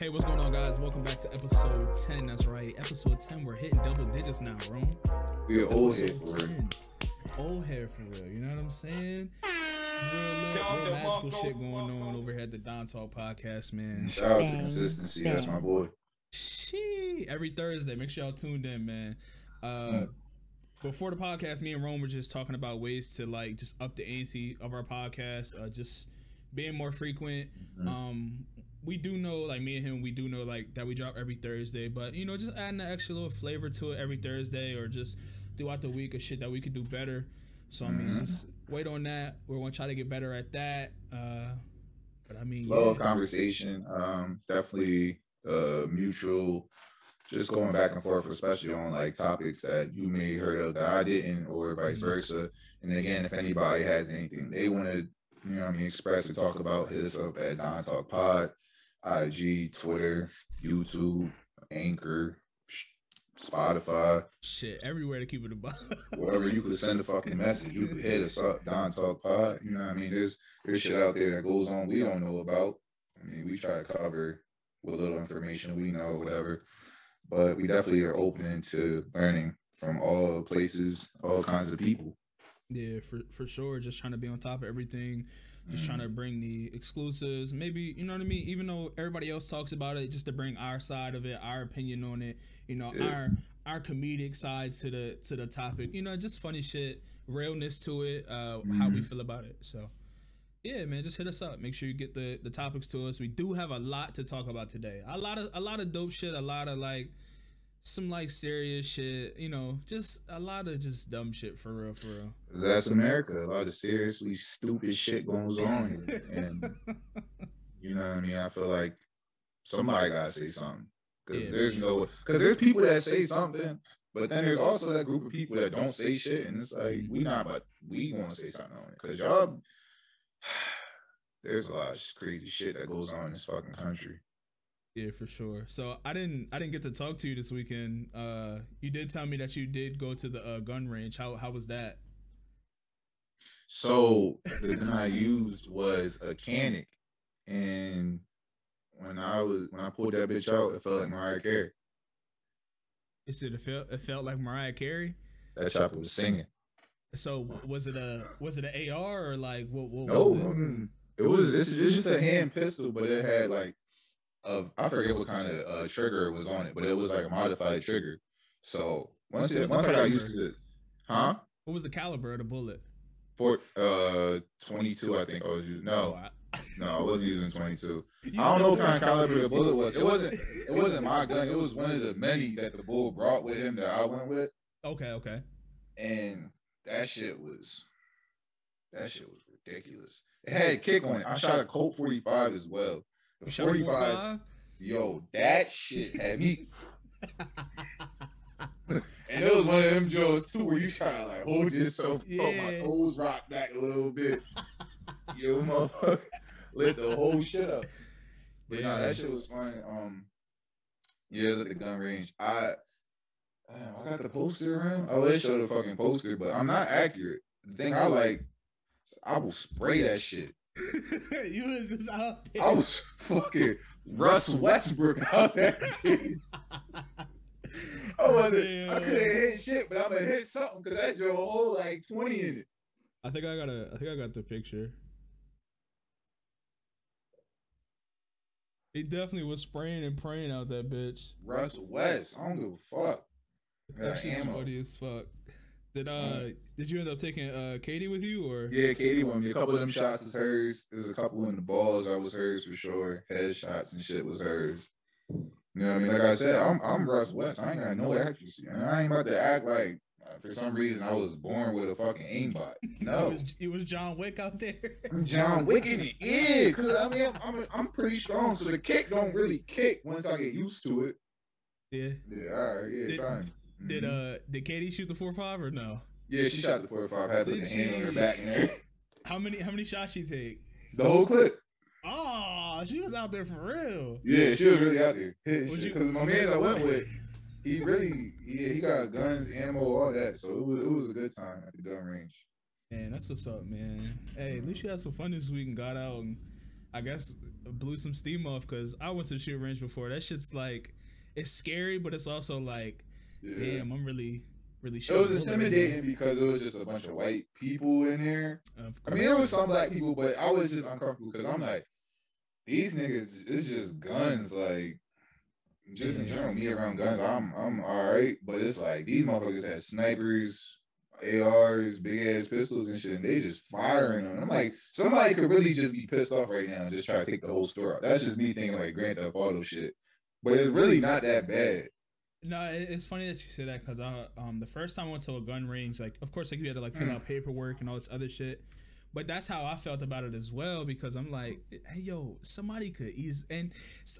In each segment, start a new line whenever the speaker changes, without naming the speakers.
Hey, what's going on, guys? Welcome back to episode 10. That's right, episode 10. We're hitting double digits now, bro.
We're old head
Episode
for real.
Old hair for real. You know what I'm saying? Real, little, real magical shit going on over here at the Don Talk podcast, man.
Shout out to consistency. That's my boy.
She every Thursday. Make sure y'all tuned in, man. Uh,
Mm.
before the podcast, me and Rome were just talking about ways to like just up the ante of our podcast, uh, just being more frequent.
Mhm.
Um, we do know, like me and him, we do know like that we drop every Thursday, but you know, just adding an extra little flavor to it every Thursday, or just throughout the week of shit that we could do better. So I mean,
Mhm.
just wait on that. We're gonna try to get better at that. Uh, but I mean,
Flow of conversation. Um, definitely uh mutual. Just going back and forth, especially on like topics that you may heard of that I didn't, or vice
Mhm.
versa. And again, if anybody has anything they want to, you know, what I mean, express or talk about, hit us up at Don Talk Pod, IG, Twitter, YouTube, Anchor, Spotify.
shit everywhere to keep it above.
wherever you could send a fucking message, you could hit us up, Don Talk Pod. You know what I mean? There's there's shit out there that goes on we don't know about. I mean, we try to cover what little information we know, whatever. But we definitely are open to learning from all places, all kinds of people.
Yeah, for for sure. Just trying to be on top of everything. Just trying to bring the exclusives. Maybe you know what I mean. Even though everybody else talks about it, just to bring our side of it, our opinion on it. You know,
Yeah.
our our comedic side to the to the topic. You know, just funny shit, realness to it. Uh, how we
Mhm.
feel about it. So. Yeah, man, just hit us up. Make sure you get the the topics to us. We do have a lot to talk about today. A lot of a lot of dope shit. A lot of like some like serious shit. You know, just a lot of just dumb shit for real, for real.
that's America. A lot of seriously stupid shit goes on. here. And you know what I mean? I feel like somebody gotta say something. Because
Yeah,
there's no because there's people that say something, but then there's also that group of people that don't say shit, and it's like we not, but we want to say something on it because y'all. There's a lot of crazy shit that goes on in this fucking country.
Yeah, for sure. So I didn't I didn't get to talk to you this weekend. Uh you did tell me that you did go to the uh, gun range. How how was that?
So the gun I used was a Canik, and when I was when I pulled that bitch out, it felt like Mariah Carey.
It said it felt it felt like Mariah Carey.
That chopper was singing.
So was it a was it an AR or like what what
No,
was it?
it was it's, it's just a hand pistol, but it had like a I forget what kind of uh, trigger was on it, but it was like a modified trigger. So once it, once I got used to it, huh?
What was the caliber of the bullet?
For uh 22, I think I was using. No,
Oh, I-
no, I wasn't using 22. I don't know what kind of caliber the bullet was. It wasn't. It wasn't my gun. It was one of the many that the bull brought with him that I went with,
Okay, okay.
and that shit was. That shit was ridiculous. It had kick on it. I shot a Colt 45 as well. The
You shot a
45
45?
Yo, that shit had me. and it was one of them Joes too, where you try to like hold yourself, yeah. my toes rock back a little bit. Yo, motherfucker, lit the whole shit up. But nah, that shit was fun. Um, yeah, at the gun range. I, damn, I got the poster around. I wish show the fucking poster, but I'm not accurate. The thing I like, I will spray that shit.
you was just out there.
I was fucking Russ Westbrook out there. I wasn't. I couldn't hit shit, but I'm gonna hit something because that's your whole like twenty in it.
I think I got a I think I got the picture. He definitely was spraying and praying out that bitch.
Russ West. I don't give a fuck.
That
Got
shit's funny as fuck. Did uh did you end up taking uh Katie with you or
Yeah, Katie won me. A couple of them shots is hers. There's a couple in the balls that was hers for sure. Headshots and shit was hers. You know what I mean? Like I said, I'm I'm Russ West. I ain't got no accuracy. And I ain't about to act like uh, for some reason I was born with a fucking aimbot.
it
No.
was it was John Wick out there?
I'm John Wick in it. Yeah, because I mean, I'm, I'm, I'm pretty strong. So the kick don't really kick once I get used to it.
yeah.
Yeah, all right. Yeah,
Did-
fine.
Did
Mhm.
uh did Katie shoot the four five or no?
Yeah, she shot the 45. Had put the hand on her back and.
How many how many shots she take?
The whole clip.
Oh, she was out there for real.
Yeah, she was really out there. Because my man I went with, he really, yeah, he got guns, ammo, all that. So it was, it was a good time at the gun range.
Man, that's what's up, man. Hey, at least you had some fun this week and got out and I guess blew some steam off because I went to the shooting range before. That shit's like, it's scary, but it's also like,
Yeah.
damn, I'm really, really
It was intimidating because it was just a bunch of white people in there.
Of
I mean, there was some black people, but I was just uncomfortable because I'm like, these niggas, it's just guns. Like, just in general, me around guns, I'm I'm all right. But it's like these motherfuckers had snipers, ARs, big ass pistols and shit, and they just firing on. I'm like, somebody could really just be pissed off right now and just try to take the whole store out. That's just me thinking like Grand Theft Auto shit. But it's really not that bad.
No, it's funny that you say that because I um the first time I went to a gun range, like of course like you had to like fill
Mm.
out paperwork and all this other shit, but that's how I felt about it as well because I'm like, hey yo, somebody could ease and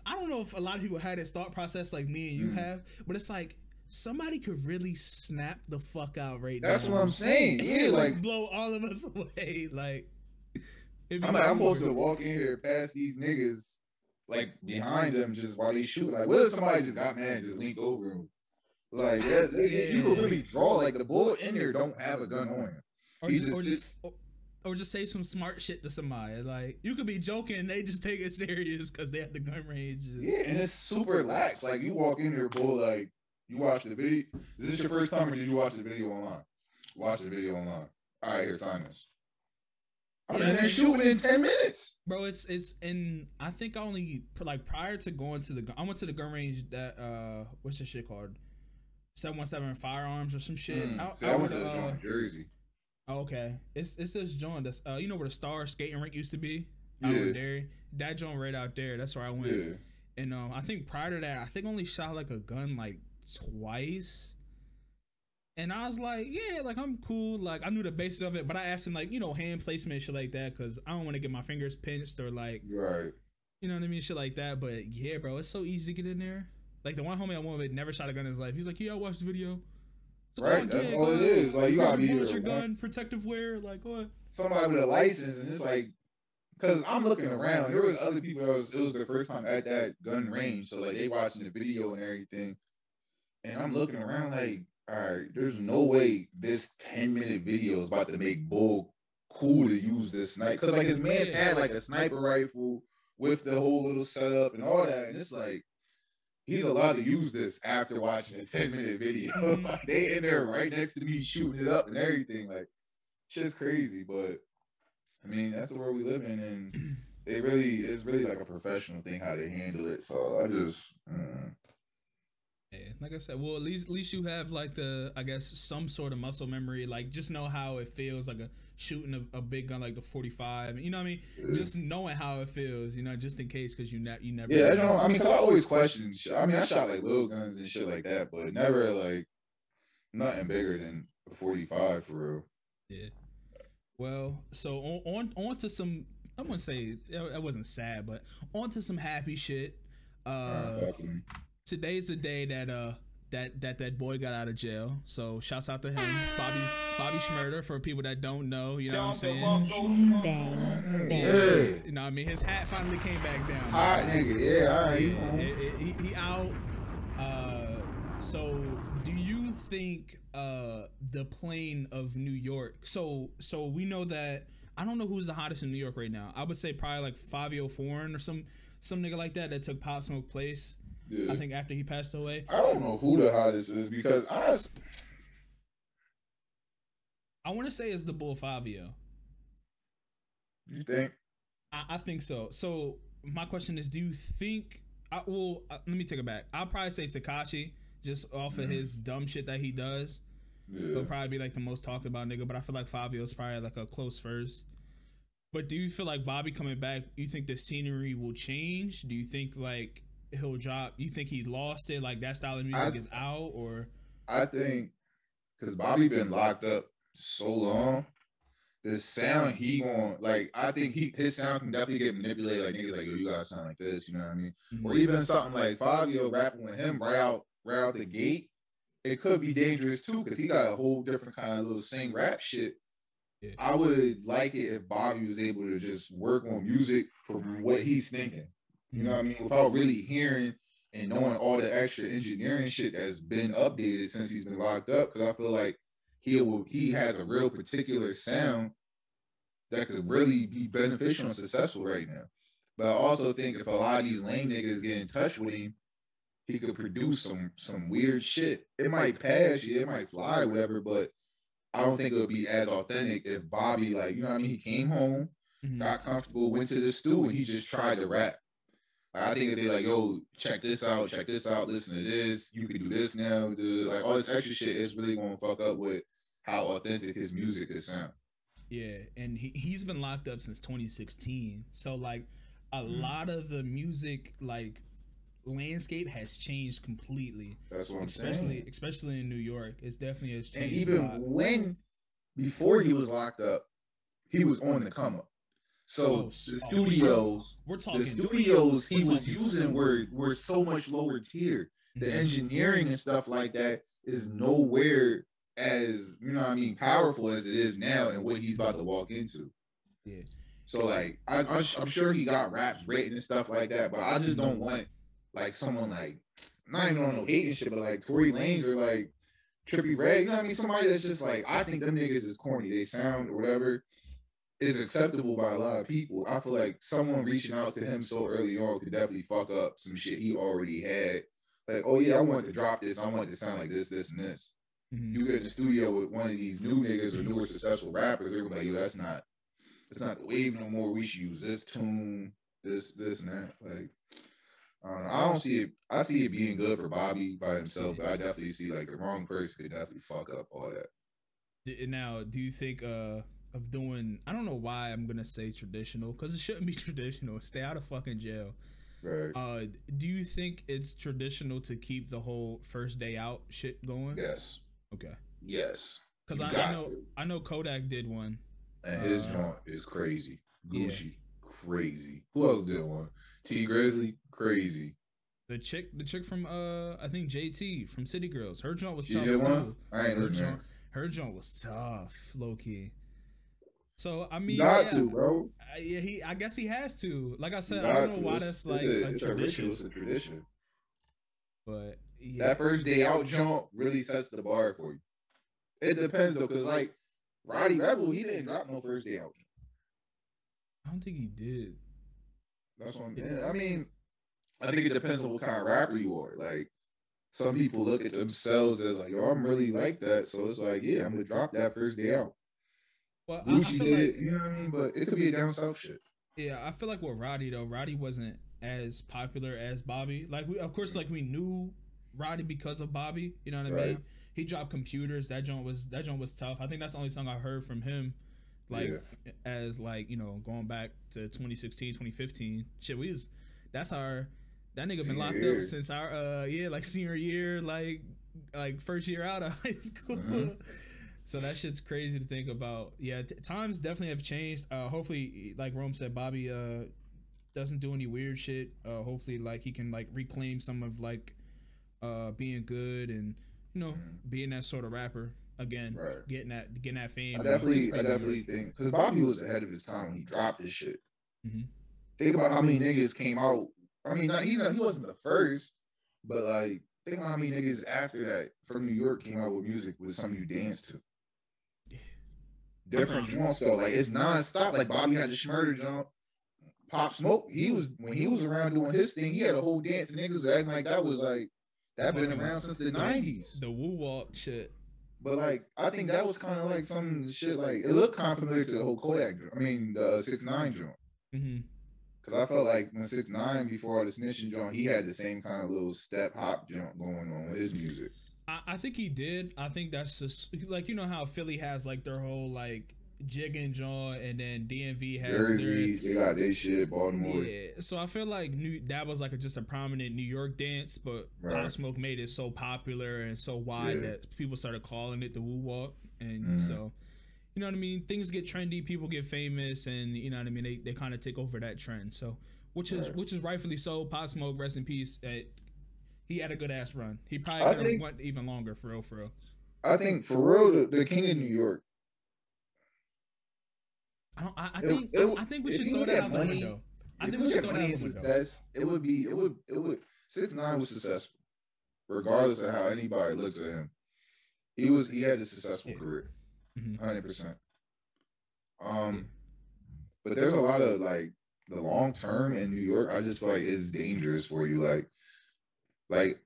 I don't know if a lot of people had this thought process like me and you
Mm.
have, but it's like somebody could really snap the fuck out right
That's
now.
That's what I'm saying. Yeah,
just
like
blow all of us away. Like,
I'm like, I'm supposed to walk in here past these niggas, like behind them, just while they shoot. Like, what if somebody just got mad and just leaned over him? Like, that, that- you could really draw. Like, the bullet in there don't have a gun on him.
or just, or just or, or just say some smart shit to somebody. Like you could be joking, and they just take it serious because they have the gun range.
Yeah, and it's super lax. Like, you walk in there, bull. Like, you watch the video. Is this your first time, or did you watch the video online? Watch the video online. All right, here, sign this. I'm in there shooting in ten minutes.
Bro, it's it's in. I think I only like prior to going to the. gun- I went to the gun range that uh, what's this shit called? Seven one seven firearms or some shit.
Mm,
I,
see,
I
I
went
went to the
uh,
Jersey.
oh, okay, it's it's this joint that's uh, you know where the Star Skating Rink used to be. Out
Yeah.
Derry. That joint right out there. That's where I went.
Yeah.
And um, I think prior to that, I think only shot like a gun like twice. And I was like, yeah, like I'm cool. Like I knew the basis of it, but I asked him like, you know, hand placement and shit like that, because I don't want to get my fingers pinched or like,
Right.
you know what I mean, shit like that. But yeah, bro, it's so easy to get in there. Like the one homie I went with never shot a gun in his life. He's like, yeah, I watched the video. Like,
Right,
"Oh,
that's all it is. Like, you
Here's
gotta be
bullets, your gun, protective wear, like what?
somebody with a license, and it's like, because I'm looking around, there was other people that was it was their first time at that gun range, so like they watching the video and everything, and I'm looking around like, all right, there's no way this 10 minute video is about to make Bull cool to use this sniper, because like his man had like a sniper rifle with the whole little setup and all that, and it's like. He's allowed to use this after watching a 10 minute video.
Mhm.
like they in there right next to me shooting it up and everything. Like shit's crazy, but I mean that's the world we live in, and it really it's really like a professional thing how they handle it. So I just mm,
Yeah, like I said, well, at least at least you have like the I guess some sort of muscle memory, like just know how it feels like a shooting a, a big gun like the forty five. You know what I mean? Just knowing how it feels, you know, just in case because you ne- you never.
yeah, I don't. I mean, I always question. I mean, I shot like little guns and shit like that, but never like nothing bigger than a forty five for real.
Yeah. Well, so on on, on to some. I wouldn't say that wasn't sad, but on to some happy shit. Uh,
Alright, talk to me.
today's the day that uh that that that boy got out of jail. So shouts out to him, Bobby Bobby Shmurda. For people that don't know, you know what I'm saying.
Bang. Bang.
Yeah,
You know what I mean? His hat finally came back down.
hot nigga. Yeah, all right.
Yeah, he, he- he out. Uh, so do you think uh the plane of New York? So so we know that I don't know who's the hottest in New York right now. I would say probably like Fivio Foreign or some some nigga like that that took Pop Smoke place.
Yeah.
I think after he passed away.
I don't know who the hottest is because honest,
I want to say it's the Bull Fivio.
you think
I, I think so. So my question is, do you think? I, well, uh, let me take it back. I'll probably say Tekashi just off of
Mhm.
his dumb shit that he does.
yeah.
He'll probably be like the most talked about nigga, but I feel like Fivio's probably like a close first. But do you feel like Bobby coming back? You think the scenery will change? Do you think like he'll drop? You think he lost it? Like that style of music
I-
is out, or
I think because Bobby been locked up so long, the sound he want like I think he his sound can definitely get manipulated. Like niggas like yo, you gotta sound like this, you know what I mean? Or mm-hmm. even something like Fivio rapping with him right out right out the gate, it could be dangerous too because he got a whole different kind of little sing rap shit.
Yeah.
I would like it if Bobby was able to just work on music from what he's thinking. You know what I mean? Without really hearing and knowing all the extra engineering shit that's been updated since he's been locked up. Because I feel like he will he has a real particular sound that could really be beneficial and successful right now. But I also think if a lot of these lame niggas get in touch with him, he could produce some some weird shit. It might pass, yeah, it might fly, whatever, but I don't think it would be as authentic if Bobby, like, you know what I mean? He came home,
Mhm.
got comfortable, went to the stool, and he just tried to rap. Like, I think if they like, yo, check this out, check this out, listen to this, you can do this now, dude. like all this extra shit is really gonna fuck up with how authentic his music is sound.
Yeah, and he he's been locked up since 2016. So like a
Mm.
lot of the music like landscape has changed completely.
That's what I'm
especially
saying.
especially in New York. It's definitely has changed. a
even when before he was locked up, he was on the come up. So the studios,
we're talking
the studios he was using were were so much lower tier. The
Mhm.
engineering and stuff like that is nowhere as you know what I mean powerful as it is now and what he's about to walk into.
Yeah.
So like I, I'm, I'm sure he got raps written and stuff like that, but I just don't want like someone like not even on no hating shit, but like Tory Lanez or like Trippie Redd. You know what I mean? Somebody that's just like I think them niggas is corny. They sound or whatever is acceptable by a lot of people. I feel like someone reaching out to him so early on could definitely fuck up some shit he already had. Like, oh yeah, I want to drop this. I want to sound like this, this, and this.
Mhm.
You get in the studio with one of these new niggas or newer successful rappers, they're like, yo, that's not it's not the wave no more. We should use this tune, this, this, and that. Like, I don't know. I don't see it. I see it being good for Bobby by himself, but I definitely see like the wrong person could definitely fuck up all that.
Now, do you think uh of doing? I don't know why I'm gonna say traditional because it shouldn't be traditional. Stay out of fucking jail.
Right.
Uh, do you think it's traditional to keep the whole first day out shit going?
yes.
Okay.
Yes.
Because I, I know
to.
I know Kodak did one.
And his
Uh,
joint is crazy.
yeah.
Gucci, crazy. Who else did one? Tee Grizzley, crazy.
The chick, the chick from uh, I think JT from City Girls. Her joint was
She
tough
did one?
too.
I ain't
Her joint, her joint was tough, low key. So I mean,
Got
yeah,
to, bro.
I, yeah, he. I guess he has to. Like I said, I don't know
to.
why
It's-
that's like
it's a,
a,
it's a
tradition,
ritual, it's a tradition.
but yeah,
That first day out jump really sets the bar for you. It depends though, because like Rowdy Rebel, he didn't drop no first day out.
I don't think he did.
That's what I'm yeah, I mean, I think it depends on what kind of rapper you are. Like some people look at themselves as like, yo, I'm really like that. So it's like, yeah, I'm gonna drop that first day out.
Well, I, I feel
did
like
you know what I mean? But it could be a down south shit.
Yeah, I feel like with Rowdy though, Rowdy wasn't as popular as Bobby. Like we, of course, like we knew Rowdy because of Bobby. You know what I
Right.
mean? He dropped computers. That joint was that joint was tough. I think that's the only song I heard from him. Like as like you know going back to 2016, 2015. Shit, we was that's our that nigga been locked
year.
up since our uh yeah like senior year like like first year out of high school.
Mhm.
So that shit's crazy to think about. Yeah, t- times definitely have changed. Uh, hopefully, like Rome said, Bobby uh doesn't do any weird shit. Uh, hopefully, like he can like reclaim some of like uh being good and you know
Mhm.
being that sort of rapper again,
Right.
getting that getting that fame.
I definitely, I
participating in
definitely think because Bobby was ahead of his time when he dropped this shit.
Mhm.
Think about how many niggas came out. I mean, not, he not, he wasn't the first, but like think about how many niggas after that from New York came out with music with something you dance to. Different joints though, like it's nonstop. Like Bobby had the Shmurda jump. Pop Smoke, he was when he was around doing his thing, he had a whole dance and niggas was acting like that was like that been around since the nineties.
the woo walk shit.
But like, I think that was kind of like some shit. Like it looked kind of familiar to the whole Kodak. I mean, the six nine joint.
hmm
Because I felt like when six nine before the snitching joint, he had the same kind of little step hop jump going on with his music.
I, I think he did. I think that's just like you know how Philly has like their whole like jigging jaw, and then DMV has their
they got their shit. Baltimore,
Yeah, so I feel like new that was like a, just a prominent New York dance, but Pop
Right.
Smoke made it so popular and so wide
Yeah.
that people started calling it the Woo Walk, and
Mhm.
so you know what I mean. Things get trendy, people get famous, and you know what I mean. They, they kind of take over that trend. So which is
Right.
which is rightfully so. Pop Smoke, rest in peace. He had a good ass run. He probably
think-
went even longer for real, for real.
I think for real, the, the king of New York.
I don't. I, I think.
it-
I think we should throw that
at
out the
money,
window. I think we should throw that out the window.
success, it would be it would it would six nine was successful, regardless of how anybody looks at him. He was he had a successful
Yeah.
career,
Mhm.
hundred percent. Um, but there's a lot of like the long term in New York, I just feel like it's dangerous for you. Like, like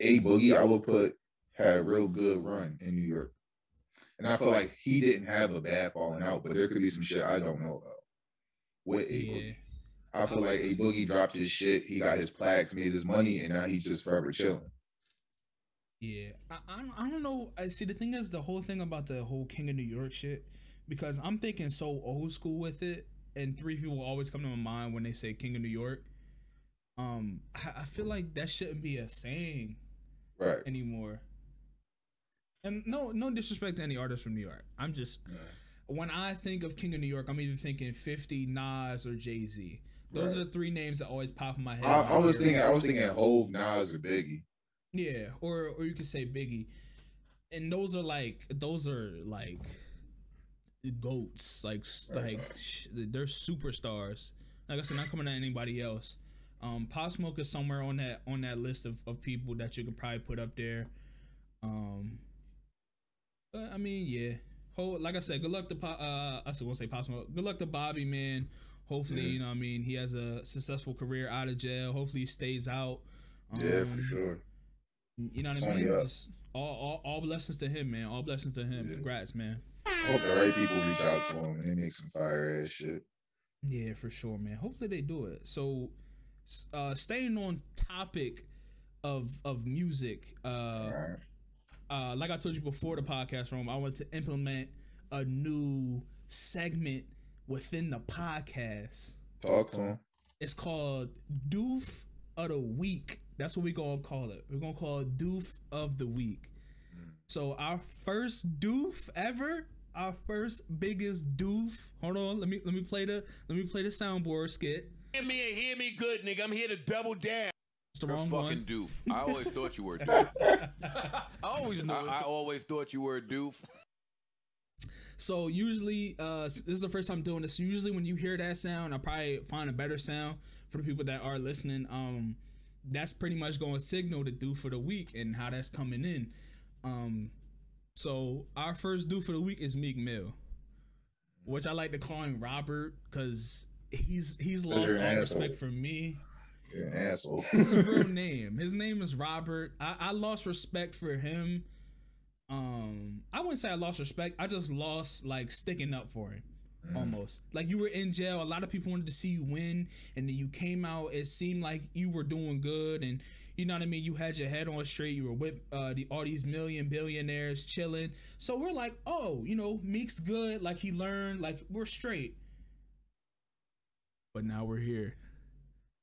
A Boogie, I would put had a real good run in New York, and I feel like he didn't have a bad falling out, but there could be some shit I don't know about with a
Yeah.
boogie. I feel like A Boogie dropped his shit, he got his plaques, made his money, and now he's just forever chilling.
Yeah, I, I, don't- I don't know. I see. The thing is, the whole thing about the whole King of New York shit, because I'm thinking so old school with it, and three people always come to my mind when they say King of New York. Um, I, I feel like that shouldn't be a saying
Right.
anymore. And no, no disrespect to any artist from New York. I'm just when I think of King of New York, I'm either thinking 50, Nas, or Jay Z. Those
Right.
are the three names that always pop in my head.
I, I was thinking, I was thinking Hove, Nas, or Biggie.
Yeah, or or you could say Biggie, and those are like those are like goats, like like sh- they're superstars. Like I said, not coming at anybody else. Um, Pop Smoke is somewhere on that on that list of, of people that you could probably put up there. Um, but I mean, yeah. Whole, like I said, good luck to Pop. Uh, I still won't say Pop Smoke. Good luck to Bobby, man. Hopefully,
Yeah.
you know, what I mean, he has a successful career out of jail. Hopefully, he stays out.
Yeah, for
Um,
sure.
you know what I mean? Just all, all, all blessings to him, man. All blessings to him.
Yeah.
Congrats, man.
I hope the right people reach out to him and they make some fire ass shit.
Yeah, for sure, man. Hopefully they do it. So, uh, staying on topic of of music, uh, uh, like I told you before the podcast room, I want to implement a new segment within the podcast.
Talk to him.
It's called Doof of the Week. That's what we're gonna call it. We're gonna call it Doof of the Week. So our first doof ever, our first biggest doof. Hold on, let me let me play the let me play the soundboard skit.
Hear me and hear me good, nigga. I'm here to double down.
It's the
You're a
wrong
fucking
one.
doof. I always thought you were a doof.
I always knew
I. I always thought you were a doof.
So usually, uh, this is the first time doing this. Usually, when you hear that sound, I probably find a better sound for the people that are listening. Um, that's pretty much going to signal the doof of the week and how that's coming in. Um, so our first doof of the week is Meek Mill, which I like to call him Robert because he's he's lost all respect for me.
You're an asshole.
His real name. His name is Robert. I, I lost respect for him. Um, I wouldn't say I lost respect. I just lost like sticking up for him. Almost like you were in jail. A lot of people wanted to see you win, and then you came out. It seemed like you were doing good, and you know what I mean. You had your head on straight. You were with uh, the all these million billionaires chilling. So we're like, oh, you know, Meek's good. Like he learned. Like we're straight. But now we're here.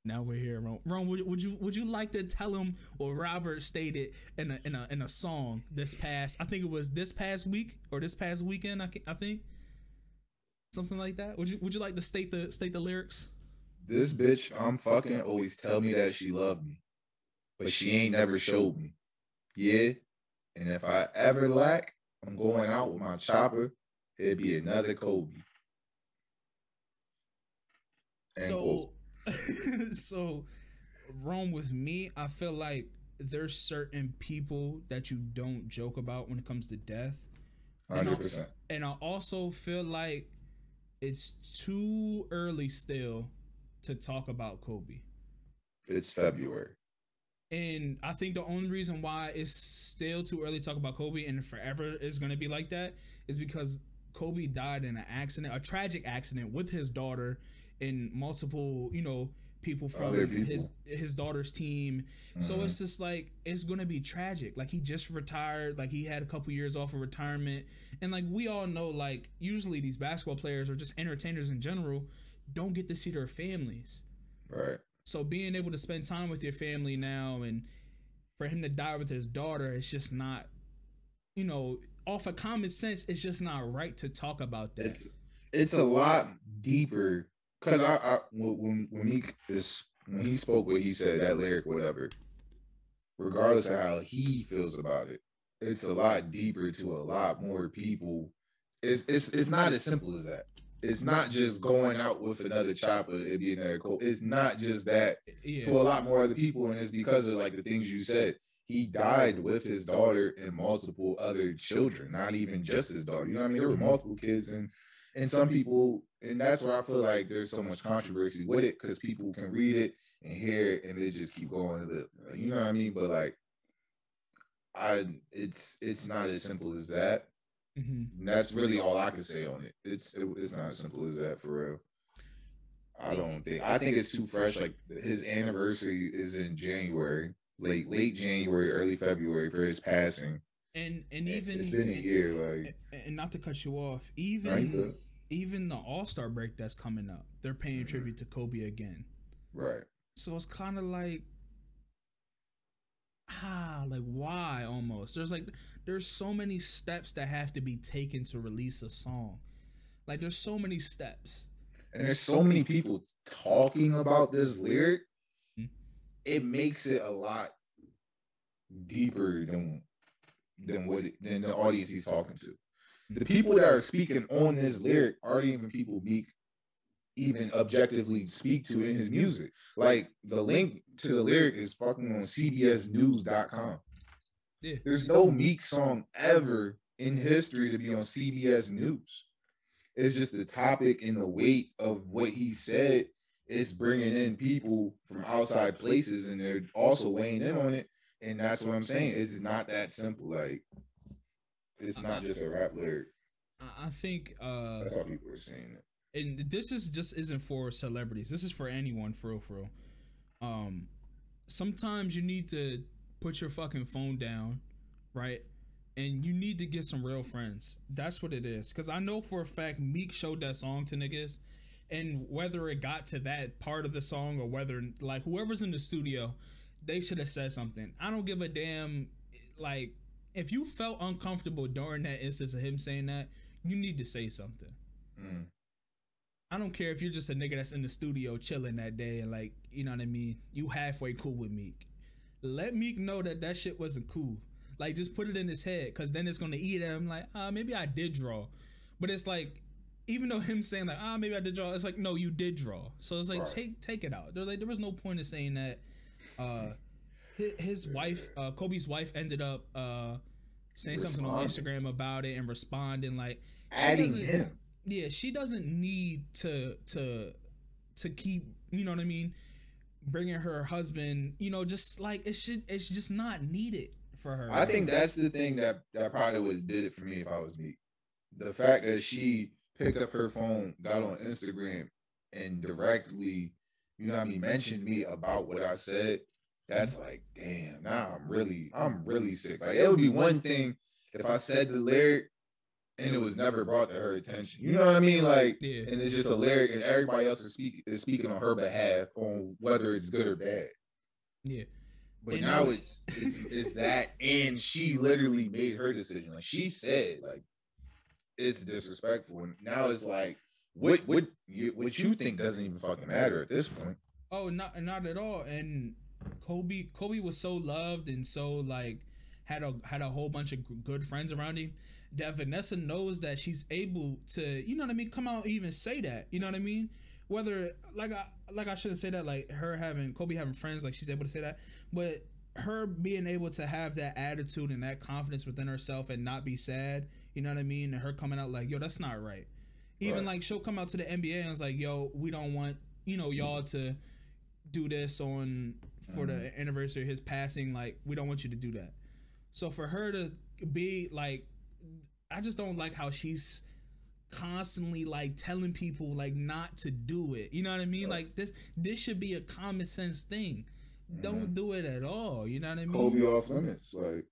Now we're here, Ron. Ron, would, would you would you like to tell him what Robert stated in a in a in a song this past? I think it was this past week or this past weekend. I, I think something like that. Would you would you like to state the state the lyrics?
this bitch I'm fucking always tell me that she loved me, but she ain't never showed me. Yeah, and if I ever lack, I'm going out with my chopper. It'd be another Kobe.
So, so wrong with me. I feel like there's certain people that you don't joke about when it comes to death.
Hundred percent.
And I also feel like it's too early still to talk about Kobe.
It's February.
And I think the only reason why it's still too early to talk about Kobe and forever is going to be like that is because Kobe died in an accident, a tragic accident with his daughter and multiple, you know, people from
people.
his his daughter's team. So
Mhm.
it's just like it's going to be tragic. Like he just retired, like he had a couple years off of retirement. And like we all know like usually these basketball players or just entertainers in general don't get to see their families.
Right.
So being able to spend time with your family now and for him to die with his daughter, it's just not, you know, off of common sense, it's just not right to talk about that.
It's it's a lot deeper because I, I when when he is when he spoke what he said that lyric whatever, regardless of how he feels about it, it's a lot deeper to a lot more people. It's it's it's not as simple as that. It's not just going out with another chopper and being there. Cool. It's not just that
yeah.
to a lot more other people, and it's because of like the things you said. He died with his daughter and multiple other children, not even just his daughter. You know what I mean? There were
Mhm.
multiple kids in and some people, and that's where I feel like there's so much controversy with it because people can read it and hear it and they just keep going. You know what I mean? But like, I it's it's not as simple as that.
Mhm.
That's really all I can say on it. It's it, it's not as simple as that for real. I don't think. I think it's too fresh. Like his anniversary is in January, late late January, early February for his passing.
And and even
it's been a year. Like
and- and not to cut you off, even. Even the All Star break that's coming up, they're paying
Mhm.
tribute to Kobe again.
right.
So it's kind of like ah, like why almost? There's like there's so many steps that have to be taken to release a song. Like there's so many steps.
and there's so many people talking about this lyric,
Mhm.
it makes it a lot deeper than than what than the audience he's talking to. The people that are speaking on this lyric aren't even people Meek even objectively speak to in his music. Like the link to the lyric is fucking on CBSNews.com.
Yeah.
There's no Meek song ever in history to be on CBS News. It's just the topic and the weight of what he said is bringing in people from outside places, and they're also weighing in on it. And that's what I'm saying. It's not that simple. Like, it's not just a rap lyric.
I think uh
That's how people are saying it.
and this is just isn't for celebrities. This is for anyone, for real, for real. Um, sometimes you need to put your fucking phone down, right? And you need to get some real friends. That's what it is. Cause I know for a fact Meek showed that song to niggas, and whether it got to that part of the song or whether like whoever's in the studio, they should have said something. I don't give a damn. Like if you felt uncomfortable during that instance of him saying that, you need to say something.
Mm.
I don't care if you're just a nigga that's in the studio chilling that day and like, you know what I mean? You halfway cool with Meek. Let Meek know that that shit wasn't cool. Like, just put it in his head because then it's gonna eat at him. Like, ah, maybe I did draw, but it's like, even though him saying like, ah, maybe I did draw, it's like, no, you did draw. So it's like,
Right.
take take it out. There, like, there was no point in saying that. Uh, his, his wife, uh, Kobe's wife, ended up uh saying something on Instagram about it and responding like, she
Adding him.
yeah she doesn't need to to to keep you know what i mean bringing her husband you know just like it should it's just not needed for her
I think that's the thing that that probably would have did it for me if I was me. The fact that she picked up her phone, got on Instagram, and directly, you know, what I mean, mentioned me about what I said. That's like, damn. Now I'm really, I'm really sick. Like it would be one thing if I said the lyric and it was never brought to her attention. You know what I mean? Like,
yeah
and it's just a lyric, and everybody else is speaking is speaking on her behalf on whether it's good or bad.
yeah
But
And
now
now-
it's, it's it's that, and she literally made her decision. Like she said, like it's disrespectful. And now it's like, what what you what you think doesn't even fucking matter at this point.
oh not not at all and kobe kobe was so loved and so like had a had a whole bunch of good friends around him that vanessa knows that she's able to you know what i mean come out and even say that you know what i mean? Whether like i like i shouldn't say that like her having kobe having friends like she's able to say that but her being able to have that attitude and that confidence within herself and not be sad you know what i mean? And her coming out like yo that's not right. Even
Right.
like she'll come out to the nba and it's like yo we don't want you know y'all to do this on for the anniversary of his passing like we don't want you to do that. So for her to be like i just don't like how she's constantly like telling people like not to do it. You know what i mean? Like this this should be a common sense thing. Don't do it at all. You know what i mean?
Kobe off limits, like.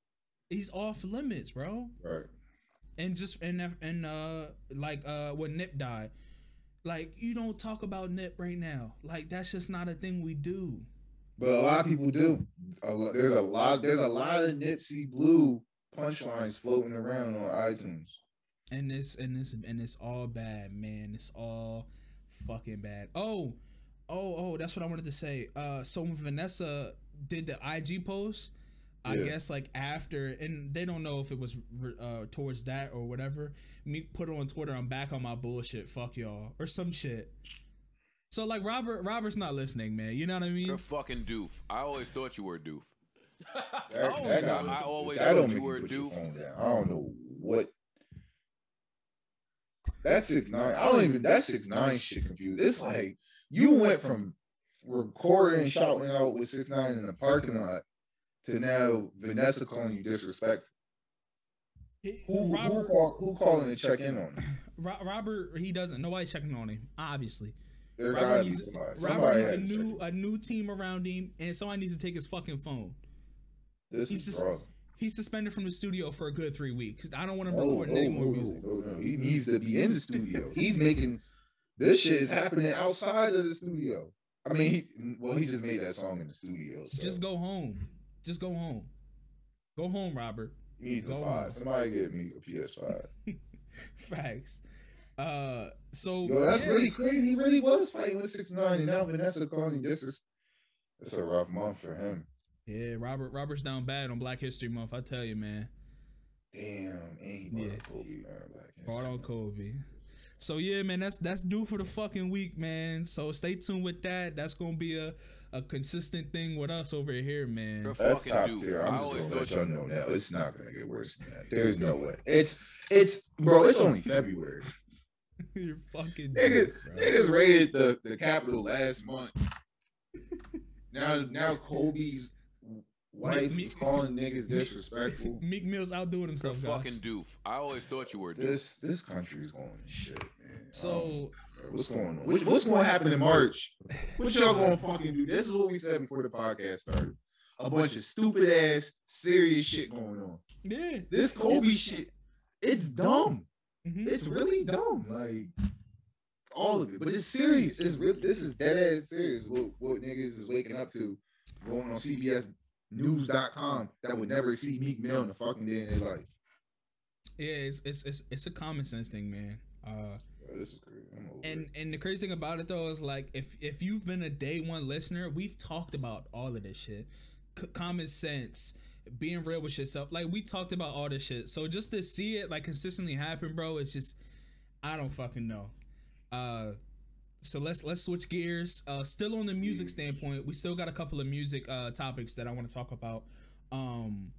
He's off limits bro.
Right.
and just and and uh like uh when Nip died, like you don't talk about Nip right now. Like that's just not a thing we do.
But a lot of people do. A lot, there's a lot. There's a lot of Nipsey Blue punchlines floating around on iTunes.
And this and this and it's all bad, man. It's all fucking bad. Oh, oh, oh, that's what I wanted to say. Uh so when Vanessa did the IG post, I
Yeah.
guess like after and they don't know if it was uh towards that or whatever. Me put it on Twitter, I'm back on my bullshit, fuck y'all. Or some shit. So like Robert Robert's not listening, man. You know what I mean?
You're a fucking doof. I always thought you were a doof.
That,
Oh,
that
no,
got me-
I always
that
thought
don't
you were a doof.
I don't know what. That's six nine. I don't even. That six nine shit confused. It's like you went from recording and shouting out with six nine in the parking lot to now Vanessa calling you disrespectful. Who who,
Robert,
call, who calling to check in on him?
Robert, he doesn't. Nobody's checking on him. Obviously, Robert needs,
somebody.
Robert needs a
had to check
new a new team around him, and somebody needs to take his fucking phone.
This
he's
is wrong.
He's suspended from the studio for a good three weeks. I don't want him oh,
No,
recording
no,
any oh, more
no,
music.
no, no. He needs to be in the studio. He's making this shit is happening outside of the studio. I mean, he, well, he just made that song in the studio. So
Just go home. Just go home. Go home, Robert.
he needs a
go home.
five. Somebody get me a PS5.
Facts. Uh, so
Yo, that's
yeah.
really crazy. He really was fighting with six nine, and now Vanessa calling him disres. It's a rough month for him.
Yeah, Robert. Robert's down bad on Black History Month. I tell you, man.
Damn, and he brought
Yeah.
Kobe. Man,
Brought on Kobe. So yeah, man, that's that's due for the fucking week, man. So stay tuned with that. That's gonna be a a consistent thing with us over here, man.
You're
That's top
fucking
tier. I'm
I
just gonna let y'all know now. It's not gonna get worse than that. There's no way. It's it's bro. It's only February.
You're fucking
Niggas,
dead, bro.
niggas raided the the Capitol last month. Now now Kobe's wife
Me-
is calling niggas disrespectful.
Meek Mill's outdoing
You're a
himself,
fucking doof. I always thought you were a doof.
This this country is going to shit, man.
So
Um, what's going on? What- what's going to happen in March? What y'all going to fucking do? This is what we said before the podcast started. A bunch of stupid ass serious shit going on.
yeah,
This Kobe shit, it's dumb.
Mhm.
It's really dumb. Like all of it, but it's serious. It's real. This is dead ass serious. What what niggas is waking up to, going on CBS News.com that would never see Meek Mill in the fucking day in their life.
yeah. It's, it's it's it's a common sense thing, man. Uh,
Bro, this is crazy. I'm
and
it.
and the crazy thing about it though is like if if you've been a day one listener, we've talked about all of this shit, C- common sense, being real with yourself. Like we talked about all this shit. So just to see it like consistently happen, bro, it's just I don't fucking know. Uh, so let's let's switch gears. Uh, still on the music standpoint, we still got a couple of music uh topics that I want to talk about. Um,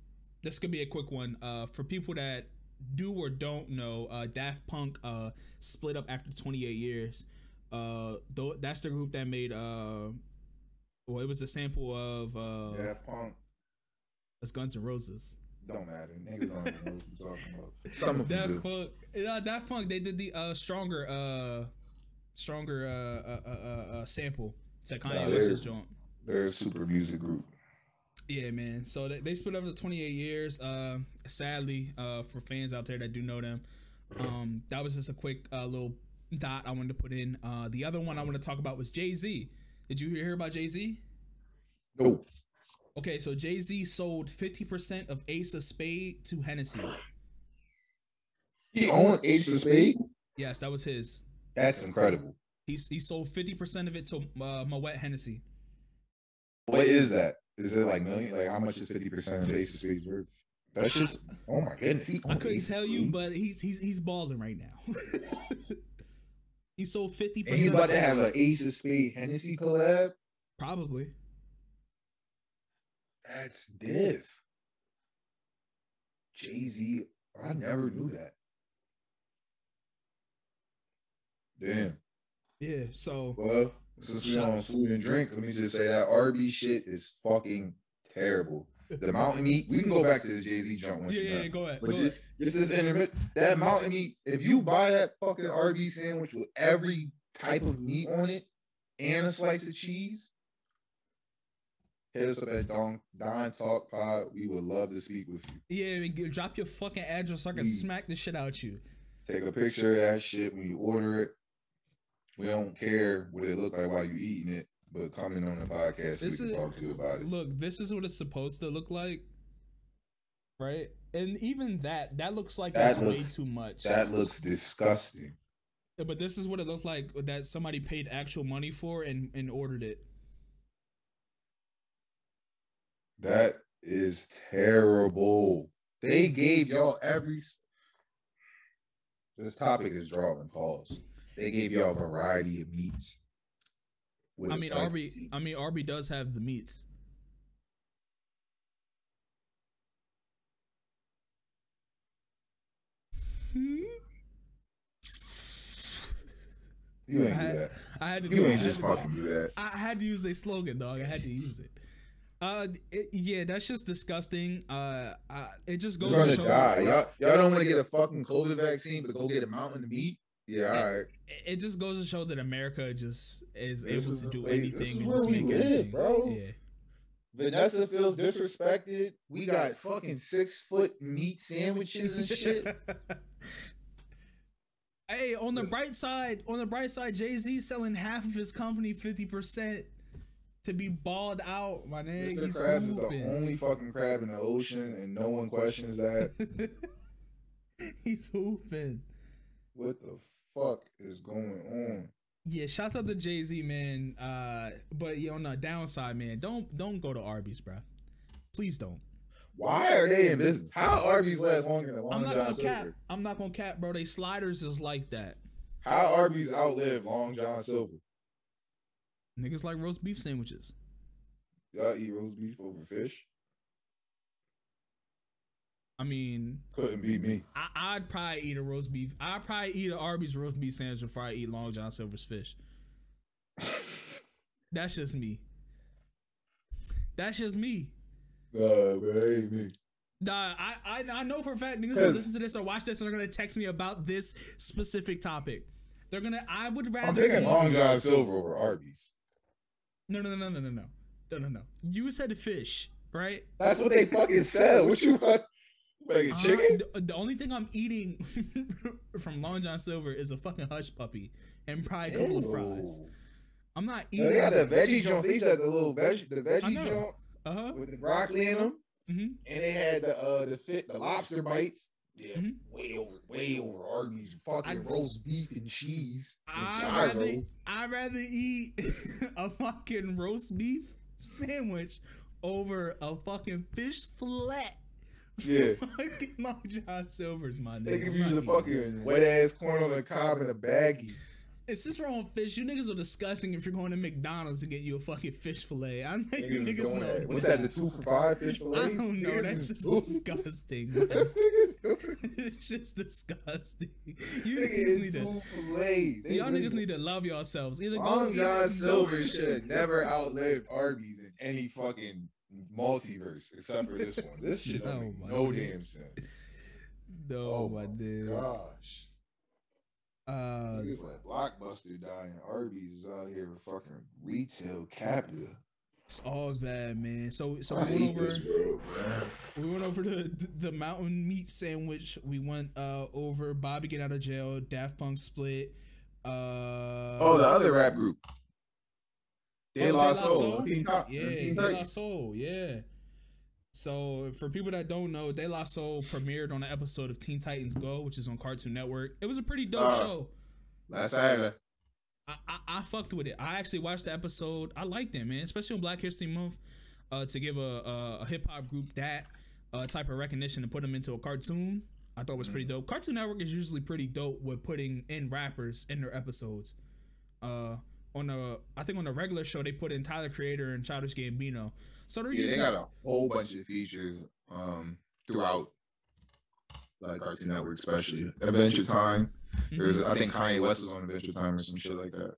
this could be a quick one. Uh, for people that do or don't know, uh, Daft Punk uh split up after 28 years. Uh, though that's the group that made uh, well, it was a sample of uh,
Daft Punk
it's Guns N' Roses.
don't matter. Niggas don't even know what you're talking about. Some of them
Daft
do.
Punk, yeah, Daft Punk. They did the uh stronger uh stronger uh uh uh, uh, uh sample to Kanye
Nah,
West's
they're-
joint.
They're a super music group.
Yeah, man. So they, they split up to 28 years. Uh, sadly, uh, for fans out there that do know them, um, that was just a quick uh, little dot I wanted to put in. Uh, the other one I want to talk about was Jay Z. Did you hear about Jay Z?
Nope.
Okay, so Jay Z sold 50% of Ace of Spade to Hennessy.
He owned Ace of Spade.
Yes, that was his.
That's incredible.
He's he sold 50% of it to uh, Moet Hennessy.
What is that? Is it like million? Like how much is fifty percent of Ace of Spades worth? That's just oh my goodness. He
I couldn't
Ace
tell you, but he's he's he's balling right now. he sold 50%.
and he's about to have an Ace of Spade Hennessy collab.
Probably.
That's diff. Jay Z. I never knew that. Damn.
Yeah, so
Well, since we're on food and drink, let me just say that RB shit is fucking terrible. The mountain meat. We can go back to the Jay Z jump once
yeah, yeah, yeah, go ahead.
But
go
just just this intermittent that mountain meat, if you buy that fucking RB sandwich with every type of meat on it and a slice of cheese, hit us up at Don Don Talk Pod. We would love to speak with you.
Yeah, and get, drop your fucking address so I can
Please.
smack the shit out you.
Take a picture of that shit when you order it. We don't care what it look like while you eating it, but comment on the podcast so
This
we
is-
can talk to you about it.
Look, this is what it's supposed to look like, right? And even that, that looks like
That
it's way too much.
That looks disgusting.
Yeah, but this is what it looked like that somebody paid actual money for and and ordered it.
That is terrible. They gave y'all every. This topic is drawing calls. They gave y'all a variety of meats.
I mean, Arby. I mean, Arby does have the meats. Hmm?
You
I
ain't do that.
I had to
You
do
ain't
it.
just fucking do that.
I had to use their slogan, dog. I had to use it. Uh, it, yeah, that's just disgusting. Uh, I, it just goes
You're
to
gonna
show.
die. Y'all, y'all don't want to get a fucking COVID vaccine, but go get a mountain of meat. Yeah, all right.
It, it just goes to show that America just is
This
able
is
to do
way- this
anything
is
and
where
just
we
make
live,
anything.
bro.
Yeah.
Vanessa feels disrespected. We got fucking six foot meat sandwiches and shit.
Hey, on the bright side, on the bright side, Jay Z selling half of his company fifty percent to be balled out. My nigga,
Mr. Krabs is the only fucking crab in the ocean, and no one questions that.
he's hooping.
what the fuck is going on?
Yeah, shouts out to Jay Z, man. Uh, but yeah, on the downside, man, don't don't go to Arby's, bro. Please don't.
Why are they in business? How Arby's last longer than Long I'm
not
John
gonna cap. I'm not gonna cap, bro. They sliders is like that.
How Arby's outlive Long John Silver?
Niggas like roast beef sandwiches.
Y'all eat roast beef over fish?
I mean,
Couldn't be me.
I, I'd probably eat a roast beef. I'd probably eat an Arby's roast beef sandwich before I eat Long John Silver's fish. That's just me. That's just me.
Nah, ain't me.
Nah, I, I I know for a fact niggas gonna listen to this or watch this and they're gonna text me about this specific topic. They're gonna. I would rather.
I'm thinking Long John Silver over Arby's.
No, no, no, no, no, no, no, no, no. You said fish, right?
That's what they fucking sell. What you want? Like a
Uh,
chicken?
the, the only thing I'm eating from Long John Silver is a fucking hush puppy and probably a couple of fries. I'm not
Yeah,
eating.
they got the veggie joints. They used to have the little veg, the veggie joints
Uh huh.
with the broccoli in them,
hmm
and they had the uh the fit the lobster bites. Yeah,
Mhm.
way over, way over Arby's fucking
I-
roast beef and cheese.
I'd rather. I'd rather eat a fucking roast beef sandwich over a fucking fish flat.
Yeah.
fucking Long John Silver's my nigga.
They give you the fucking wet ass corn on the cob in a baggie.
It's just wrong fish. You niggas are disgusting if you're going to McDonald's to get you a fucking fish fillet. I'm letting you
Niggas,
know.
What's that? The two for five fish fillets?
I don't know.
Niggas
That's just
doing-
disgusting. man.
That's niggas doing.
it's just disgusting. You
Nigga
niggas need to.
fillets.
Y'all
really-
niggas need to love yourselves. Either go
Long John Silver should have never outlived Arby's in any fucking multiverse except for this one. This shit don't make no damn sense.
No,
Oh
my
my
dude.
Gosh.
Uh,
Niggas let Blockbuster die and Arby's is out here fucking retail capita.
it's all bad, man. So, so
I
we went over. We went over the the mountain meat sandwich. We went uh over Bobby get out of jail. Daft Punk split. Uh
Oh, the other rap group. De
Oh,
La Soul.
Soul?
Teen Top.
Yeah,
Teen
De La Soul. Yeah. So for people that don't know, De La Soul premiered on an episode of Teen Titans Go, which is on Cartoon Network. It was a pretty dope
Uh,
show.
Last Saturday.
I, I, I fucked with it. I actually watched the episode. I liked it, man, especially on Black History Month. Uh, to give a a, a hip hop group that uh, type of recognition and put them into a cartoon, I thought was pretty dope. Cartoon Network is usually pretty dope with putting in rappers in their episodes. Uh, on the I think on the regular show they put in Tyler Creator and Childish Gambino. So they're
Yeah, they got a whole bunch of features um throughout like Cartoon Network, especially Adventure Time.
Mhm.
There's I think Kanye West was on Adventure Time or some shit like that.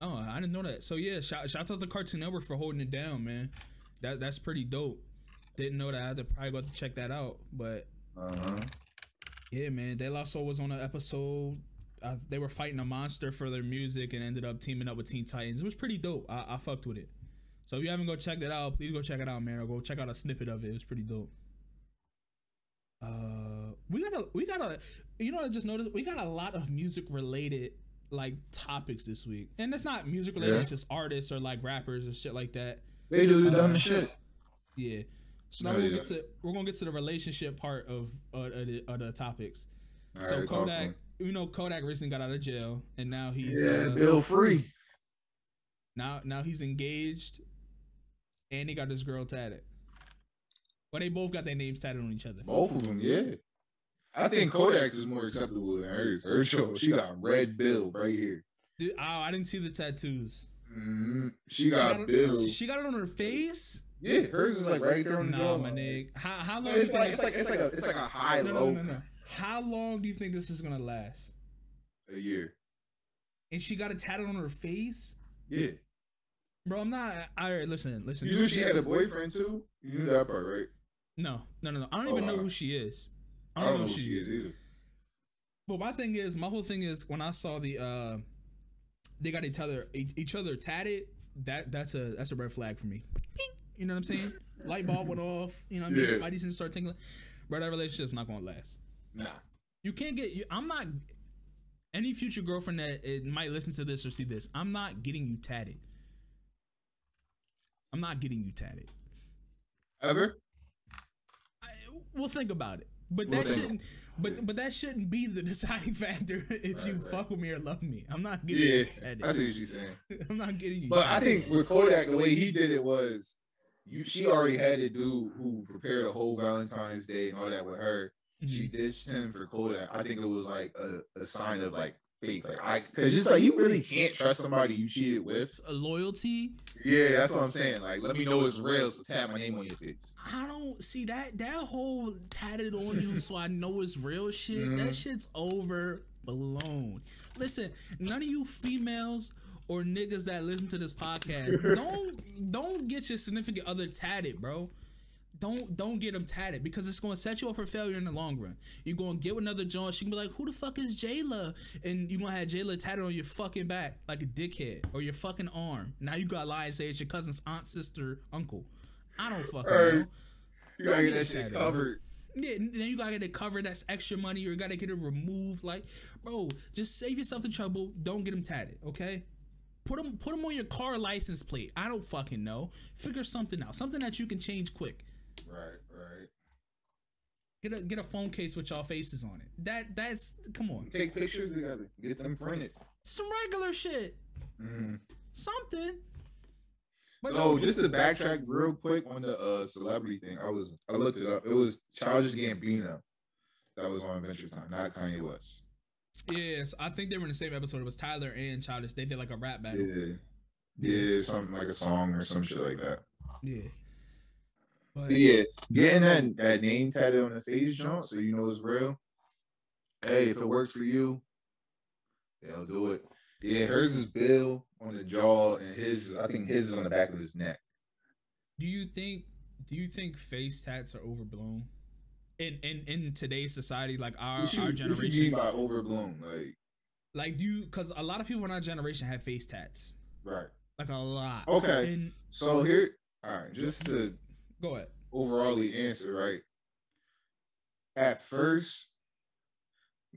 Oh, I didn't know that. So yeah, shout shouts out to Cartoon Network for holding it down, man. That that's pretty dope. Didn't know that. I had to probably go to check that out, but
Uh huh.
Yeah, man. De La Soul was on an episode. Uh, they were fighting a monster for their music and ended up teaming up with Teen Titans. It was pretty dope. I, I fucked with it. So if you haven't go check that out, please go check it out, man. Or go check out a snippet of it. It was pretty dope. Uh, we got a we got a you know I just noticed we got a lot of music related like topics this week, and it's not music related.
Yeah.
It's just artists or like rappers or shit like that.
They do the
Uh,
dumbest shit.
Yeah. So now
Oh,
we're gonna
yeah.
get to we're gonna get to the relationship part of uh, of, the, of the topics.
All
so
right,
Kodak. You know, Kodak recently got out of jail, and now he's
Yeah,
uh,
Bill Free.
now now he's engaged, and he got this girl tatted. But they both got their names tatted on each other.
Both of them, yeah. I think Kodak's is more acceptable than hers. Her show, she got red bill right here.
Dude, oh, I didn't see the tattoos.
hmm She
She
got
it-
bills.
She got it on her face.
Yeah, hers is like right there on the
Nah,
jaw.
my nigga. How how long?
It's like it's like it's like a it's like a high
no,
low
no, no, no. How long do you think this is gonna last?
a year.
and she got it tatted on her face.
Yeah.
Bro, I'm not. All right, listen, listen.
You knew she had a boyfriend too. You knew that part, right?
No, no, no, no. I don't
Oh,
even know
wow.
who she is.
I don't know who she is either.
But my thing is, my whole thing is when I saw the uh they got each other each each other tatted, that that's a that's a red flag for me. You know what I'm saying? Light bulb went off. You know what I mean?
Yeah.
Spidey sense start tingling. Bro, that relationship's not gonna last.
Nah.
You can't get. You, I'm not. Any future girlfriend that it might listen to this or see this, I'm not getting you tatted. I'm not getting you tatted.
Ever?
I, we'll think about it. But
We'll
that shouldn't. But but that shouldn't be the deciding factor if you
Right, right.
fuck with me or love me. I'm not getting
Yeah.
you
I see what you're saying.
I'm not getting you.
But I think with Kodak, the way he did it was, you she already had a dude who prepared a whole Valentine's Day and all that with her. She
Mhm.
ditched him for Kodak. I think it was like a, a sign of like faith, like I, because it's like you really can't trust somebody you cheated with.
It's a loyalty.
Yeah, that's what I'm saying. Like, let me know it's real, so tap my name on your face.
I don't see that that whole tatted on you so I know it's real shit. That
Mhm.
shit's overblown. Listen, none of you females or niggas that listen to this podcast don't don't get your significant other tatted, bro. Don't don't get them tatted because it's going to set you up for failure in the long run. You're going to get another John. She can be like, "Who the fuck is Jayla?" And you're gonna have Jayla tatted on your fucking back like a dickhead or your fucking arm. Now you got lies say it's your cousin's aunt, sister, uncle. I don't fucking
Right.
know.
You gotta get that shit covered.
Yeah, then you gotta get it covered. That's extra money. Or you gotta get it removed. Like, bro, just save yourself the trouble. Don't get them tatted, okay? Put them, put them on your car license plate. I don't fucking know. Figure something out. Something that you can change quick.
Right, right.
Get a get a phone case with y'all faces on it. That that's come on.
Take pictures together. Get them printed.
Some regular shit.
Mhm.
Something. But
So
no,
just to backtrack real quick on the uh celebrity thing, I was I looked it up. It was Childish Gambino that was on Adventure Time, not Kanye West.
yes, I think they were in the same episode. It was Tyler and Childish. They did like a rap battle.
Yeah, yeah, something like a song or some shit like that.
Yeah. But
yeah, getting that that name tatted on the face, John, so you know it's real. Hey, if it works for you, they'll do it. Yeah, hers is Bill on the jaw, and his is I think his is on the back of his neck.
Do you think do you think face tats are overblown? In in in today's society, like our
What you-
our
what you mean
generation,
by overblown, like
like do you because a lot of people in our generation have face tats,
right.
like a lot.
Okay.
And
So here, all right, just to
go ahead.
overallly answer, right? At first,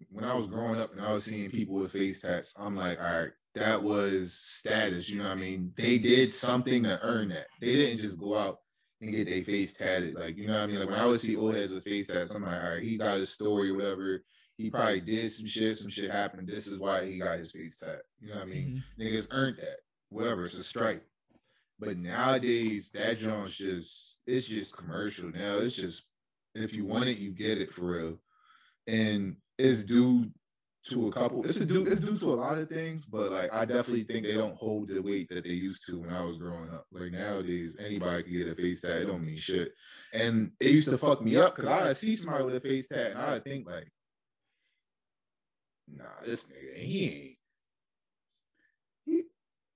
when I was growing up and I was seeing people with face tats, I'm like, all right, that was status. You know what I mean? They did something to earn that. They didn't just go out and get their face tatted. Like, you know what I mean? Like when I would see old heads with face tats, I'm like, all right, he got his story or whatever. He probably did some shit, some shit happened. This is why he got his face tat. You know what I mean?
Mhm.
niggas earned that. Whatever, it's a strike. But nowadays, that joint's just it's just commercial now. It's just if you want it, you get it for real. And it's due to a couple. It's a due. It's due to a lot of things, but like I definitely think they don't hold the weight that they used to when I was growing up. Like nowadays, anybody can get a face tat. It don't mean shit. And it used to fuck me up because I see somebody with a face tat and I think like, nah, this nigga he ain't.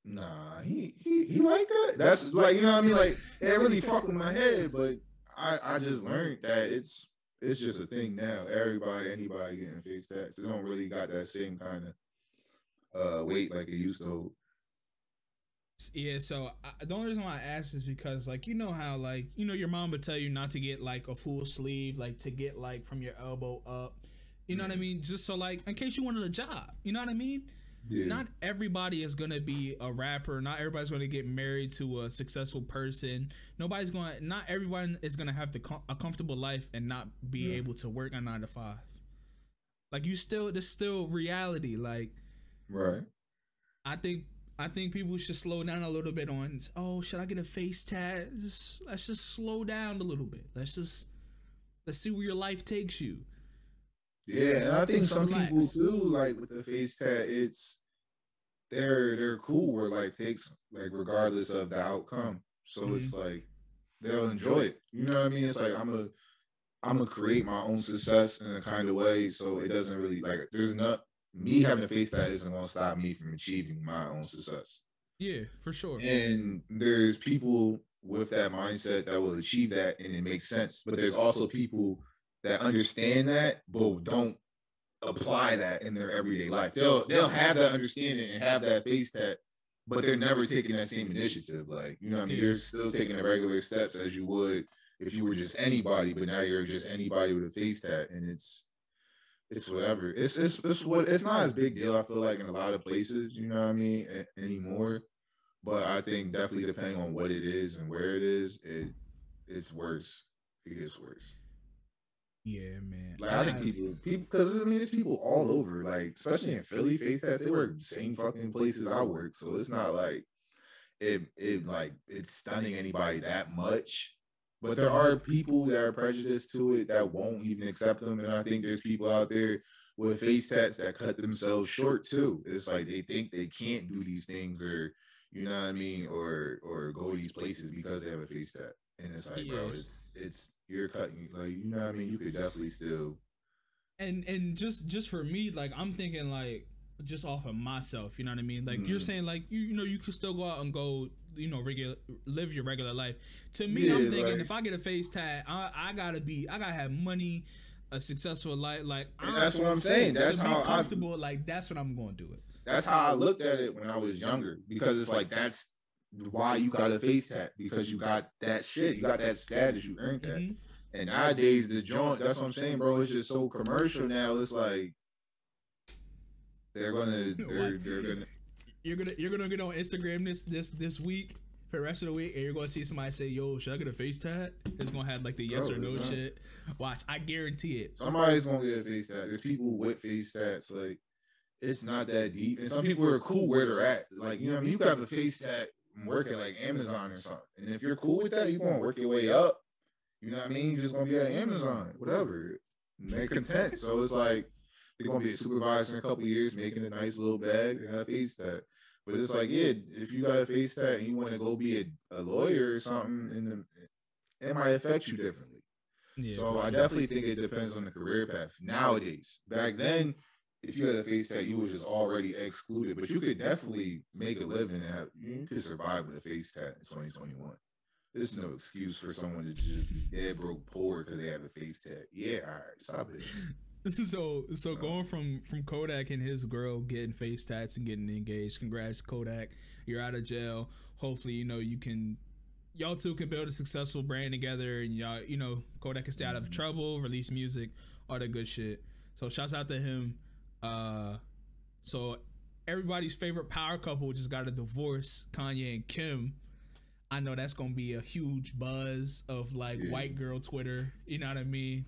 He, nah, he he he like that. That's like you know what I mean. Like it really fucked with my head, but I I just learned that it's it's just a thing now. Everybody, anybody getting face tats. It don't really got that same kind of uh weight like it used to. hold.
Yeah, so I, the only reason why I asked is because, like, you know how, like, you know, your mom would tell you not to get like a full sleeve, like to get like from your elbow up. You know what I mean? Just so, like, in case you wanted a job. You know what I mean?
Yeah.
Not everybody is gonna be a rapper. Not everybody's gonna get married to a successful person. Nobody's going. to Not everyone is gonna have the com- a comfortable life and not be
Yeah.
able to work a nine to five. Like you still, there's still reality. Like
right.
I think I think people should slow down a little bit on oh should I get a face tat? Just let's just slow down a little bit. Let's just let's see where your life takes you.
Yeah, and I think some people
relax.
too, like with the face tat, it's they're they're cool where like takes like regardless of the outcome. So it's mm-hmm. like they'll enjoy it. You know what I mean? It's like I'm a I'm gonna create my own success in a kind of way, so it doesn't really like there's not me having a face tat isn't gonna stop me from achieving my own success.
Yeah, for sure.
And there's people with that mindset that will achieve that and it makes sense. But there's also people that understand that but don't apply that in their everyday life. They'll they'll have that understanding and have that face tat, but they're never taking that same initiative. Like, you know what I mean? You're still taking the regular steps as you would if you were just anybody, but now you're just anybody with a face tat and it's it's whatever. It's it's it's what it's not as big deal, I feel like in a lot of places, you know what I mean, a- anymore. But I think definitely depending on what it is and where it is, it it's worse. It gets worse.
Yeah, man.
Like I think people, people, because I mean, there's people all over. Like especially in Philly, face tats. They work the same fucking places I work, so it's not like it. It like it's stunning anybody that much. But there are people that are prejudiced to it that won't even accept them, and I think there's people out there with face tats that cut themselves short too. It's like they think they can't do these things, or you know what I mean, or or go to these places because they have a face tat. And it's like, bro, it's it's you're cutting like you know what I mean. You could definitely still
and and just just for me, like I'm thinking like just off of myself, you know what I mean? Like you're
Mhm.
saying like you you know you can still go out and go you know regular live your regular life. To me,
Yeah,
I'm thinking
like-
if I get a face tat, I, I gotta be I gotta have money, a successful life. Like
that's what I'm saying.
to-
That's
to be
how I-
comfortable. like that's what I'm going to do it.
That's how I looked at it when I was younger because it's like that's why you got a face tat because you got that shit, you got that status, you earned that.
Mhm.
And nowadays the joint, that's what I'm saying, bro. It's just so commercial now. It's like they're gonna, they're, they're gonna.
You're gonna you're gonna get on Instagram this this this week for the rest of the week, and you're gonna see somebody say, "Yo, should I get a face tat?" It's gonna have like the yes
Bro,
or no
not.
shit. Watch, I guarantee it.
Somebody's gonna get a face tat. There's people with face tats. Like it's not that deep. And some people are cool where they're at. Like you know, what I mean, you have a face tat work at like Amazon or something. And if you're cool with that, you're gonna work your way up. You know what I mean? You're just gonna be at Amazon, whatever. And they're content. So it's like they're gonna be a supervisor in a couple years, making a nice little bag and have a face tat. But it's like, yeah, if you got a face tat and you want to go be a, a lawyer or something, and it might affect you differently.
Yeah,
so I definitely think it depends on the career path nowadays. Back then, if you had a face tat, you was just already excluded. But you could definitely make a living and have, you could survive with a face tat in 2021. There's no excuse for someone to just be dead broke poor because they have a face tat. Yeah, all right, stop it.
This is so so
Oh.
going from from Kodak and his girl getting face tats and getting engaged. Congrats, Kodak. You're out of jail. Hopefully, you know you can y'all two can build a successful brand together, and y'all you know Kodak can stay out
Mm-hmm.
of trouble, release music, all that good shit. So shouts out to him. Uh, so everybody's favorite power couple just got a divorce, Kanye and Kim. I know that's gonna be a huge buzz of like
Yeah.
white girl Twitter. You know what I mean?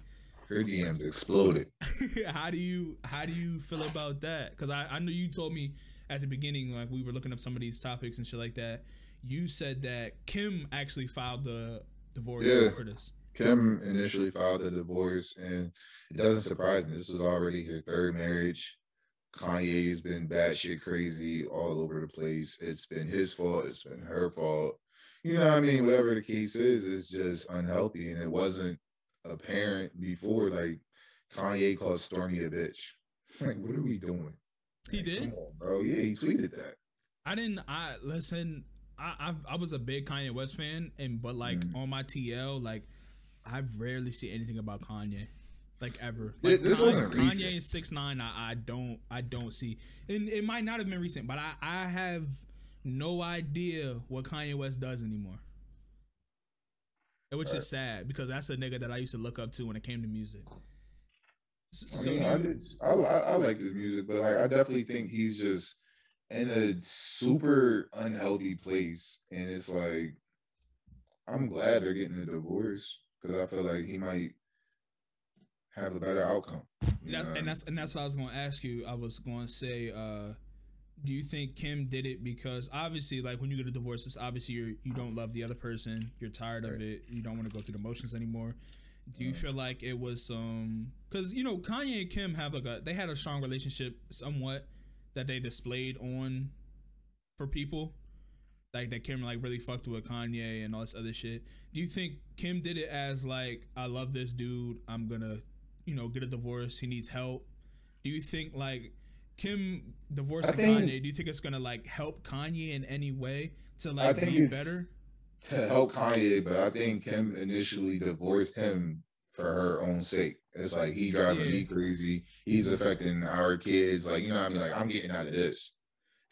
Her DMs exploded.
how do you how do you feel about that? Because I I know you told me at the beginning like we were looking up some of these topics and shit like that. You said that Kim actually filed the divorce
Yeah.
for this.
Kim initially filed a divorce, and it doesn't surprise me. This was already her third marriage. Kanye's been batshit crazy all over the place. It's been his fault. It's been her fault. You know what I mean? Whatever the case is, it's just unhealthy, and it wasn't apparent before. Like Kanye called Stormy a bitch. Like, what are we doing?
He
Like,
did?
come on, bro. Yeah, he tweeted that.
I didn't. I listen. I I've, I was a big Kanye West fan, and but like
Mhm.
on my TL, like I've rarely seen anything about Kanye, like ever. Like
this
Kanye,
wasn't
Kanye
recent.
and Six Nine. I, I don't I don't see, and it might not have been recent, but I I have no idea what Kanye West does anymore. Which is sad because that's a nigga that I used to look up to when it came to music. S-
I
So
mean, I, did, I, I I like his music, but like I definitely think he's just in a super unhealthy place, and it's like I'm glad they're getting a divorce because I feel like he might have a better outcome.
That's
know?
and that's and that's what I was going to ask you. I was going to say, uh, do you think Kim did it because obviously, like when you get a divorce, it's obviously you you don't love the other person, you're tired of it, you don't want to go through the motions anymore. Do you
Right.
feel like it was um because you know Kanye and Kim have like a they had a strong relationship somewhat that they displayed on for people like that Kim like really fucked with Kanye and all this other shit. Do you think Kim did it as like I love this dude, I'm gonna you know get a divorce, he needs help? Do you think like Kim divorcing
think-
Kanye, do you think it's gonna like help Kanye in any way to like be better?
to help Kanye, but I think Kim initially divorced him for her own sake. It's like he driving
Yeah.
me crazy. He's affecting our kids. Like you know, what I mean, like I'm getting out of this.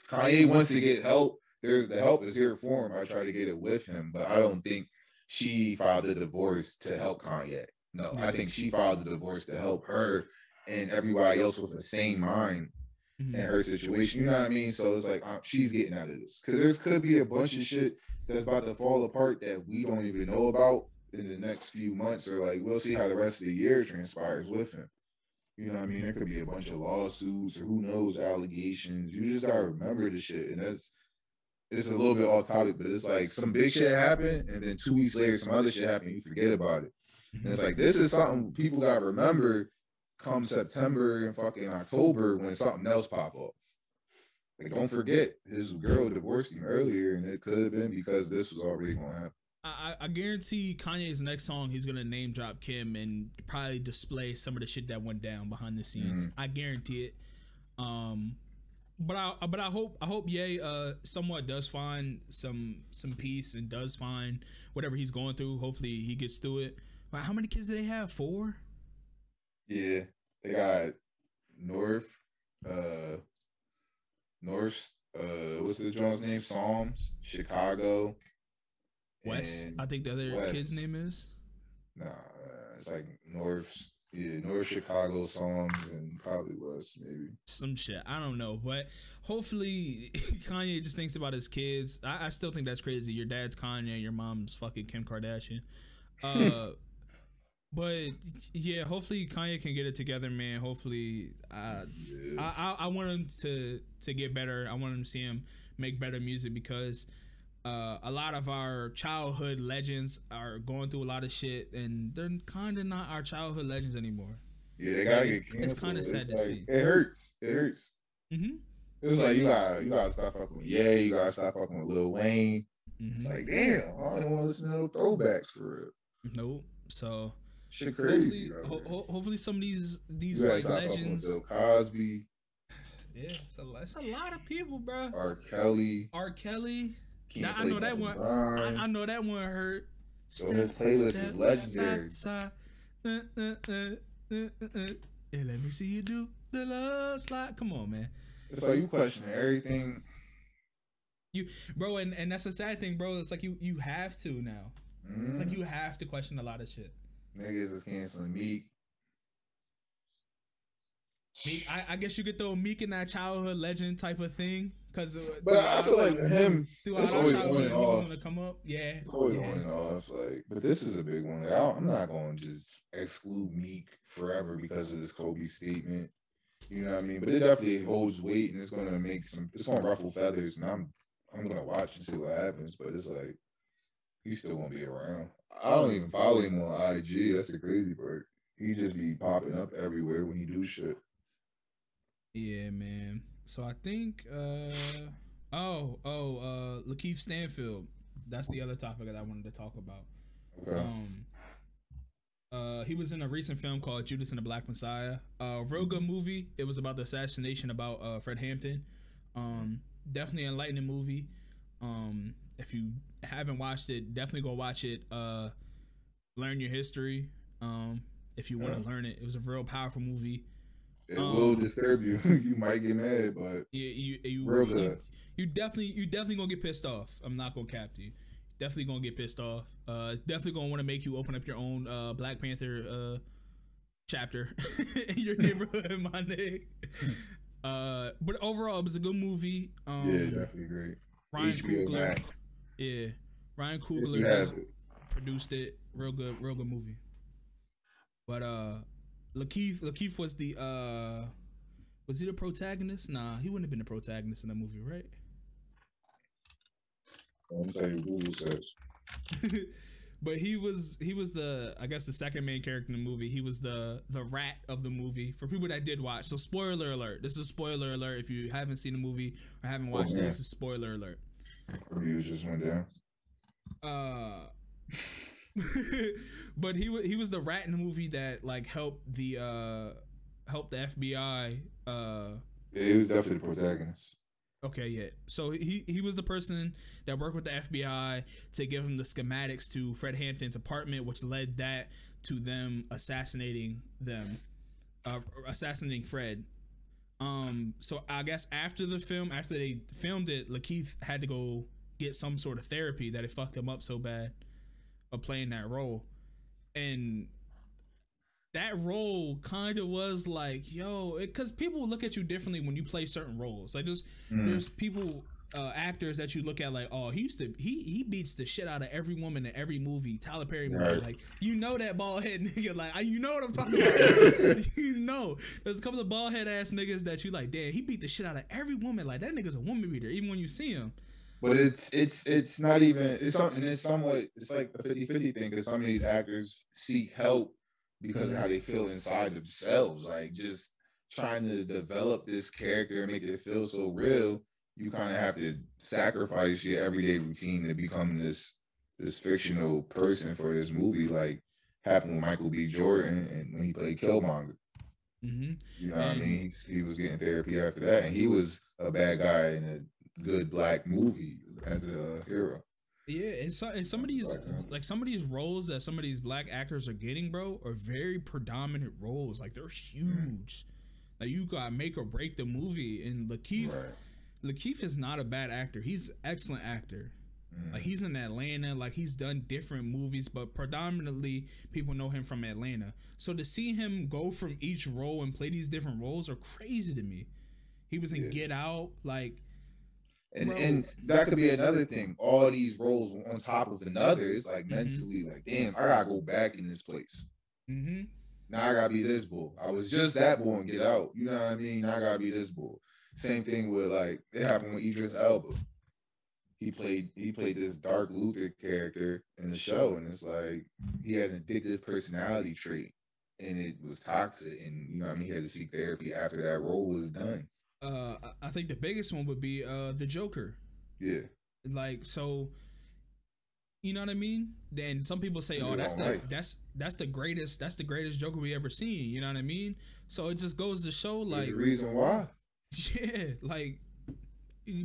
Kanye wants to get help. There's the help is here for him. I try to get it with him, but I don't think she filed the divorce to help Kanye. No, I think she filed the divorce to help her and everybody else with the same mind
Mhm.
in her situation. You know what I mean? So it's like um, she's getting out of this because there could be a bunch of shit that's about to fall apart that we don't even know about in the next few months, or like we'll see how the rest of the year transpires with him. You know what I mean? There could be a bunch of lawsuits or who knows allegations. You just gotta remember the shit, and that's it's a little bit off topic, but it's like some big shit happened, and then two weeks later some other shit happened. You forget about it. And it's like this is something people gotta remember come September and fucking October when something else pop up. Like don't forget his girl divorced him earlier, and it could have been because this was already gonna happen.
I, I guarantee Kanye's next song he's gonna name drop Kim and probably display some of the shit that went down behind the scenes.
Mhm.
I guarantee it. Um, but I but I hope I hope Ye uh somewhat does find some some peace and does find whatever he's going through. Hopefully he gets through it. Wow, how many kids do they have? Four.
Yeah, they got North, uh, North, uh, what's the joint's name? Psalms, Chicago,
West. I think the other
West.
kid's name is.
Nah, uh, it's like North, yeah, North Chicago songs and probably West, maybe.
some shit. I don't know, but hopefully Kanye just thinks about his kids. I, I still think that's crazy. Your dad's Kanye, your mom's fucking Kim Kardashian. Uh, but yeah, hopefully Kanye can get it together, man. Hopefully, uh,
Yeah.
I, I I want him to to get better. I want him to see him make better music because uh, a lot of our childhood legends are going through a lot of shit, and they're kind of not our childhood legends anymore.
yeah, they gotta
it's-
get
it's kinda sad to see.
It hurts. It hurts.
Mm-hmm.
It was like you got you gotta stop fucking with Ye, you gotta stop fucking with Lil Wayne. It's
mm-hmm.
like damn, I don't want to listen to no throwbacks for real.
Nope. So
Shit crazy.
hopefully,
out
ho- hopefully some of these
You
these
gotta
like
stop fucking with
legends.
Bill Cosby,
Yeah, it's a, it's a lot of people, bro.
R. Kelly.
R. Kelly. Nah, I know that one. I, I know that one hurt.
So his playlist is legendary.
Side, side, uh, uh, uh, uh, uh, uh. And let me see you do the love slide. Come on, man.
Like you question everything.
You, bro, and, and that's a sad thing, bro. It's like you you have to now. It's like
Mm,
you have to question a lot of shit.
Niggas is canceling Meek.
Meek, I, I guess you could throw Meek in that childhood legend type of thing, because of uh,
But I feel like him,
throughout
it's always on and
he was
off.
gonna come up. Yeah,
It's always
yeah.
on and off. Like, but this is a big one. Like, I I'm not going to just exclude Meek forever because of this Kobe statement. You know what I mean? But it definitely holds weight, and it's going to make some. It's going to ruffle feathers, and I'm I'm going to watch and see what happens. But it's like he's still to be around. I don't even follow him on IG. That's the crazy part. He just be popping up everywhere when he do shit.
Yeah, man. So I think uh oh, oh, uh Lakeith Stanfield. That's the other topic that I wanted to talk about.
Okay.
Um uh he was in a recent film called Judas and the Black Messiah. Uh real good movie. It was about the assassination about uh Fred Hampton. Um definitely enlightening movie. Um if you haven't watched it, definitely go watch it. Uh learn your history. Um if you want to
Yeah.
learn it. It was a real powerful movie.
It
um,
will disturb you. you might get mad, but
You you you,
Real good.
you definitely you definitely gonna get pissed off. I'm not gonna cap you. Definitely gonna get pissed off. Uh, definitely gonna want to make you open up your own uh Black Panther uh chapter in your neighborhood, my nigga. Uh, but overall, it was a good movie. Um,
yeah, definitely great.
Ryan
HBO
Coogler,
Max.
yeah, Ryan Coogler
it.
produced it. Real good, real good movie. But uh, Lakeith Lakeith was the uh, was he the protagonist? Nah, he wouldn't have been the protagonist in the movie, right?
Tell you, Google says.
but he was he was the I guess the second main character in the movie. He was the the rat of the movie for people that did watch. So spoiler alert. This is spoiler alert. If you haven't seen the movie or haven't watched it,
man.
this is spoiler alert.
Reviews just went down.
Uh but he wa- he was the rat in the movie that like helped the uh helped the FBI uh
Yeah, he was definitely the protagonist.
Okay, yeah. So he he was the person that worked with the FBI to give him the schematics to Fred Hampton's apartment, which led that to them assassinating them, uh, assassinating Fred. Um, so I guess after the film, after they filmed it, Lakeith had to go get some sort of therapy that it fucked him up so bad of playing that role, and that role kind of was like, yo, because people look at you differently when you play certain roles. Like there's there's people, uh, actors that you look at like, oh, he used to he he beats the shit out of every woman in every movie, Tyler Perry movie.
Right.
Like you know that bald head nigga, like I- you know what I'm talking about. you know, there's a couple of bald head ass niggas that you like, damn, he beat the shit out of every woman. Like that nigga's a woman beater, even when you see him.
But it's it's it's not even it's something it's somewhat it's like a 50-50 thing because some of these actors seek help because of how they feel inside themselves. Like just trying to develop this character and make it feel so real, you kind of have to sacrifice your everyday routine to become this this fictional person for this movie. Like happened with Michael B. Jordan and when he played Killmonger.
hmm
You know what I mean? He's, he was getting therapy after that, and he was a bad guy in a good black movie as a hero.
Yeah, and, so, and some of these like some of these roles that some of these black actors are getting, bro, are very predominant roles. Like they're huge. Like you got make or break the movie. And Lakeith,
Right.
Lakeith is not a bad actor. He's excellent actor.
Mhm.
Like he's in Atlanta. Like he's done different movies, but predominantly people know him from Atlanta. So to see him go from each role and play these different roles are crazy to me. He was in
Yeah.
Get Out. Like
And and that could be another thing. All these roles on top of another. It's like
Mhm.
mentally, like, damn, I gotta go back in this place.
Mm-hmm.
Now I gotta be this bull. I was just that bull and get out. You know what I mean? Now I gotta be this bull. Same thing with like it happened with Idris Elba. He played he played this dark Luther character in the show, and it's like he had an addictive personality trait, and it was toxic. And you know what I mean? He had to seek therapy after that role was done.
Uh I- think the biggest one would be uh the Joker.
Yeah,
like so you know what i mean then some people say oh that's the
life.
that's that's the greatest that's the greatest joker we ever seen you know what i mean so it just goes to show like
reason why.
yeah like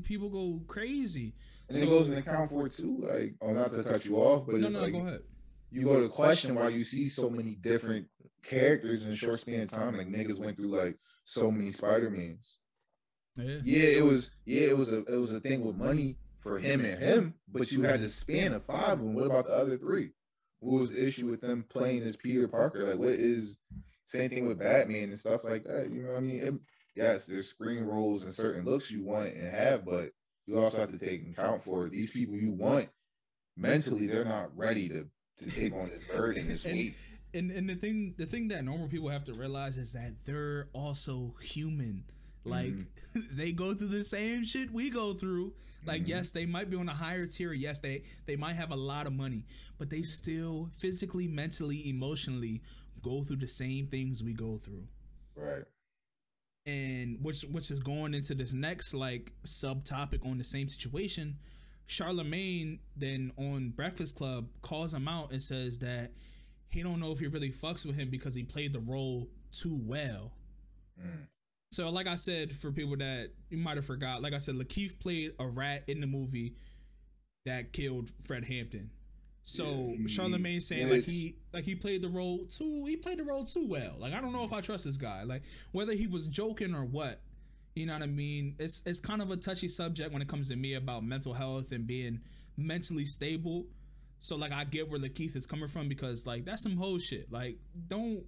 people go crazy
And
So-
it goes in account for it too. Like, oh, not to cut you off, but
no
it's
no
like
go ahead
you go to question why you see so many different characters in a short span of time. Like niggas went through like so many Spider Mans.
Yeah
Yeah, it was. Yeah, it was a. It was a thing with money for him and him, but you had to span a five. And what about the other three? What was the issue with them playing as Peter Parker? Like, what is same thing with Batman and stuff like that? You know what I mean? It- yes, there's screen roles and certain looks you want and have, but you also have to take account for these people you want mentally. They're not ready to to take on this burden, this
And-
weight.
and and the thing the thing that normal people have to realize is that they're also human like they go through the same shit we go through like
Mhm.
yes they might be on a higher tier yes they they might have a lot of money but they still physically mentally emotionally go through the same things we go through
Right.
and which which is going into this next like subtopic on the same situation charlemagne then on breakfast club calls him out and says that he don't know if he really fucks with him because he played the role too well
Mm.
So like i said for people that you might have forgot like i said lakeith played a rat in the movie that killed fred hampton. So
Yeah,
charlemagne saying
yeah,
like he like he played the role too he played the role too well. Like i don't know if i trust this guy. Like whether he was joking or what you know what i mean? It's it's kind of a touchy subject when it comes to me about mental health and being mentally stable. So like i get where lakeith is coming from because like that's some whole shit. Like don't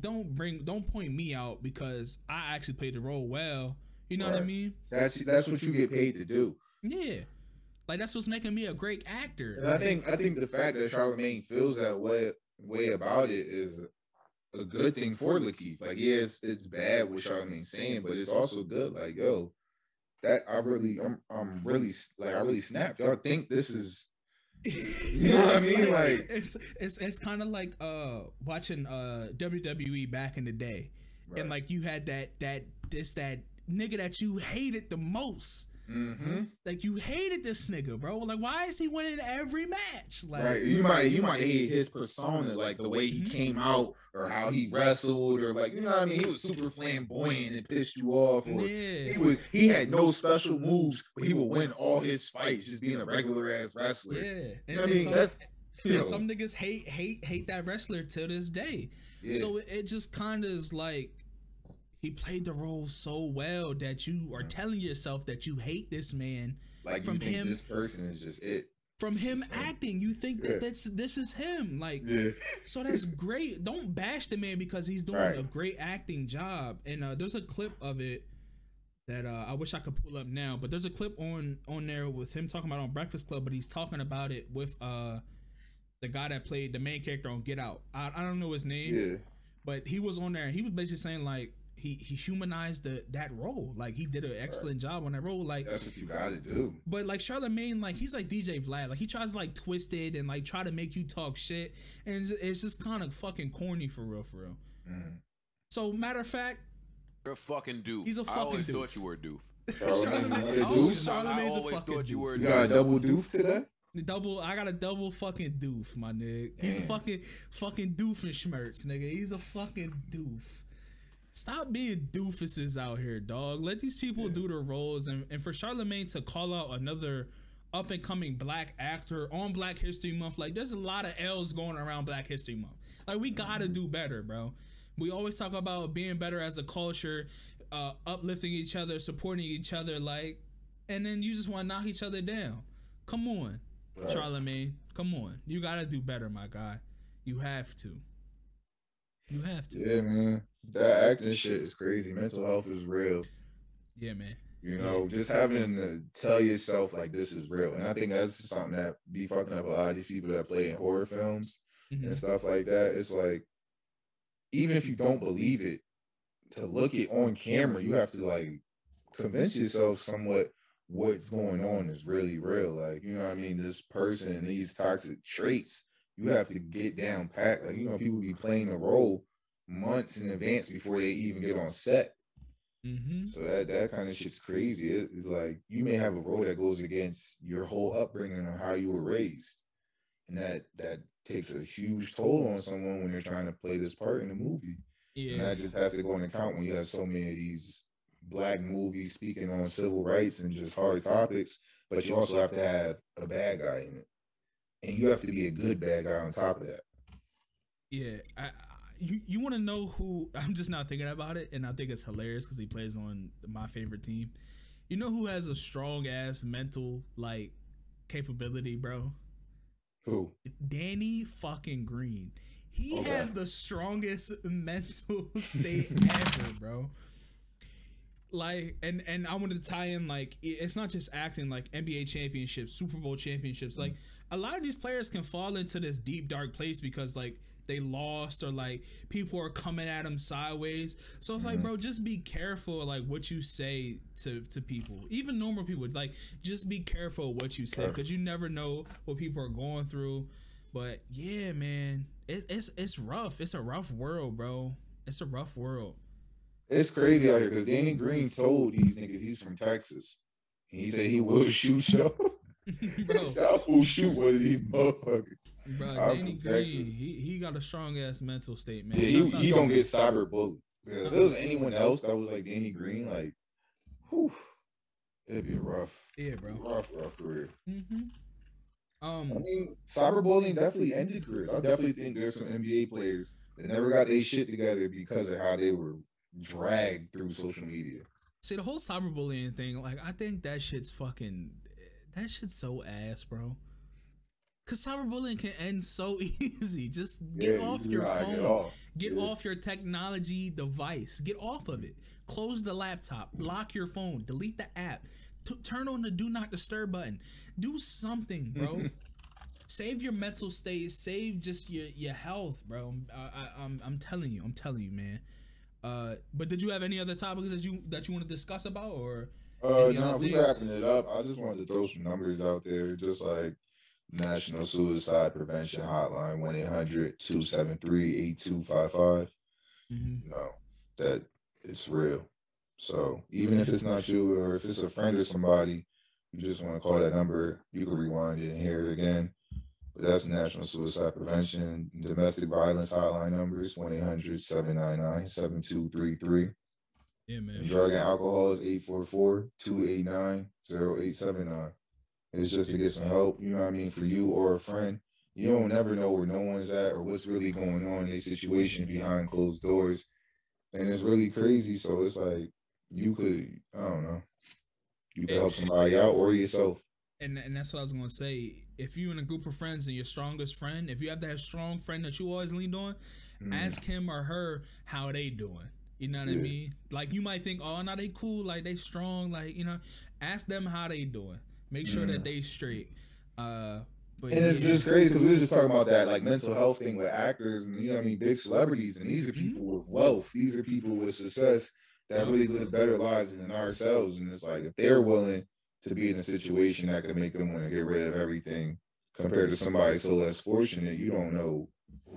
don't bring don't point me out because i actually played the role well you know what i mean
That's that's what you get paid to do.
yeah like that's what's making me a great actor
And I think I think the fact that Charlemagne feels that way way about it is a, a good thing for Lakeith. Like, yes, it's bad what Charlemagne's saying, but it's also good. Like, yo, that I really, I'm, I'm really like, I really snapped. Y'all think this is You know what I mean? Like-
it's it's it's kind of like uh watching uh WWE back in the day, and like you had that that this that nigga that you hated the most,
Mm-hmm.
Like you hated this nigga, bro. Like why is he winning every match? Like
Right. You might you might hate his persona, like the way he
Mhm.
came out or how he wrestled, or like you know what I mean. He was super flamboyant and pissed you off. Or
yeah.
he was he had no special moves, but he would win all his fights just being a regular ass wrestler.
Yeah.
You
And,
know what I mean?
some,
That's you know,
some niggas hate hate hate that wrestler to this day.
yeah.
So it, it just kind of is like he played the role so well that you are telling yourself that you hate this man
like
from him-
this person is just it.
from him
Just him.
acting. You think
Yeah.
that that's this is him. Like
Yeah.
so that's great. Don't bash the man because he's doing
Right.
a great acting job. And uh, there's a clip of it that uh, I wish I could pull up now, but there's a clip on on there with him talking about on Breakfast Club, but he's talking about it with uh the guy that played the main character on Get Out. I, I don't know his name,
Yeah.
but he was on there and he was basically saying like he he humanized the that role. Like he did an excellent job on that role. Like
That's what you gotta do.
but like Charlemagne, like he's like DJ Vlad, like he tries to like twist it and like try to make you talk shit, and it's, it's just kind of fucking corny for real, for real.
Mm.
So matter of fact,
You're a fucking doof.
He's a fucking I
always
doof.
thought you were a doof.
Charlemagne's
Charlemagne-
another
I
doof?
always-
I
a
always
fucking
thought you were a
doof.
You got a double doof today?
double, I got a double fucking doof, my nigga. He's a
Damn.
fucking fucking doofenshmirtz, nigga. He's a fucking doof. Stop being doofuses out here, dog. Let these people do their roles, and, and for Charlemagne to call out another up and coming black actor on Black History Month, like there's a lot of L's going around Black History Month. Like we gotta do better, bro. We always talk about being better as a culture, uh, uplifting each other, supporting each other, like, and then you just want to knock each other down. Come on,
Right.
Charlemagne. Come on, you gotta do better, my guy. You have to. You have to.
Yeah, man. That acting shit is crazy. Mental health is real.
Yeah, man.
You know, just having to tell yourself like this is real. And I think that's something that be fucking up a lot of these people that play in horror films
Mhm.
and stuff like that. It's like even if you don't believe it, to look it on camera, you have to like convince yourself somewhat what's going on is really real. Like, you know what I mean? This person, these toxic traits, you have to get down pat. Like, you know, people be playing a role months in advance before they even get on set.
Mm-hmm.
So that that kind of shit's crazy. It- it's like you may have a role that goes against your whole upbringing or how you were raised, and that that takes a huge toll on someone when you're trying to play this part in a movie. And
Yeah.
that just has to go into account when you have so many of these black movies speaking on civil rights and just hard topics, but you also have to have a bad guy in it, and you have to be a good bad guy on top of that.
Yeah. I, I, you you want to know who? I'm just not thinking about it, and I think it's hilarious because he plays on my favorite team. You know who has a strong ass mental like capability, bro?
Who?
Danny fucking Green. He
Okay.
has the strongest mental state ever, bro. Like, and and I wanted to tie in like it's not just acting, like NBA championships, Super Bowl championships. Like a lot of these players can fall into this deep dark place because like they lost or like people are coming at them sideways. So it's like,
Mhm.
bro, just be careful like what you say to to people, even normal people. Like, just be careful what you say because you never know what people are going through. But yeah, man, it's it's it's rough. It's a rough world, bro. It's a rough world.
It's crazy out here because Danny Green told these niggas he's from Texas. He said he will shoot you.
bro,
I will shoot one of these motherfuckers.
bro, Danny Green, he, he got a strong ass mental state, man.
Yeah, he,
Shouts out
he
to
don't get cyber bullied. Because if it was anyone else that was like Danny Green, like, whew, it'd be a rough,
Yeah, bro.
rough, rough career.
Mm-hmm.
I
Um,
mean, cyberbullying definitely ended careers. I definitely think there's some NBA players that never got their shit together because of how they were dragged through social media.
see the whole cyberbullying thing. Like, I think that shit's fucking. That shit's so ass, bro. Cause cyberbullying can end so easy. Just get
Yeah,
off
you
your phone.
Get off.
Get
Yeah.
off your technology device. Get off of it. Close the laptop. Lock your phone. Delete the app. T- turn on the do not disturb button. Do something, bro. save your mental state. Save just your your health, bro. I, I, I'm I'm telling you. I'm telling you, man. Uh, but did you have any other topics that you that you want to discuss about or?
Uh, no,
other
we
things?
wrapping it up. I just wanted to throw some numbers out there, just like National Suicide Prevention Hotline, 1 800 273 8255.
Mhm.
You know, that it's real. So even if it's not you or if it's a friend or somebody, you just want to call that number, you can rewind it and hear it again. But that's National Suicide Prevention Domestic Violence Hotline numbers 1 800 799 7233.
Yeah, man.
And drug and alcohol is 844 289 0879. It's just to get some help, you know what I mean, for you or a friend. You don't never know where no one's at or what's really going on in a situation behind closed doors. And it's really crazy. So it's like you could, I don't know, you could help somebody out or yourself.
And and that's what I was gonna say. If you in a group of friends and your strongest friend, if you have that strong friend that you always leaned on,
Mm.
ask him or her how they doing. You know what I mean? Like you might think, oh, no, they cool, like they strong, like you know. Ask them how they doing. Make sure that they straight. Uh, but
And it's
yeah.
just crazy because we were just talking about that like mental health thing with actors and you know what I mean big celebrities and these are
Mm-hmm.
people with wealth these are people with success that really live better lives than ourselves and it's like if they're willing to be in a situation that could make them want to get rid of everything compared to somebody so less fortunate you don't know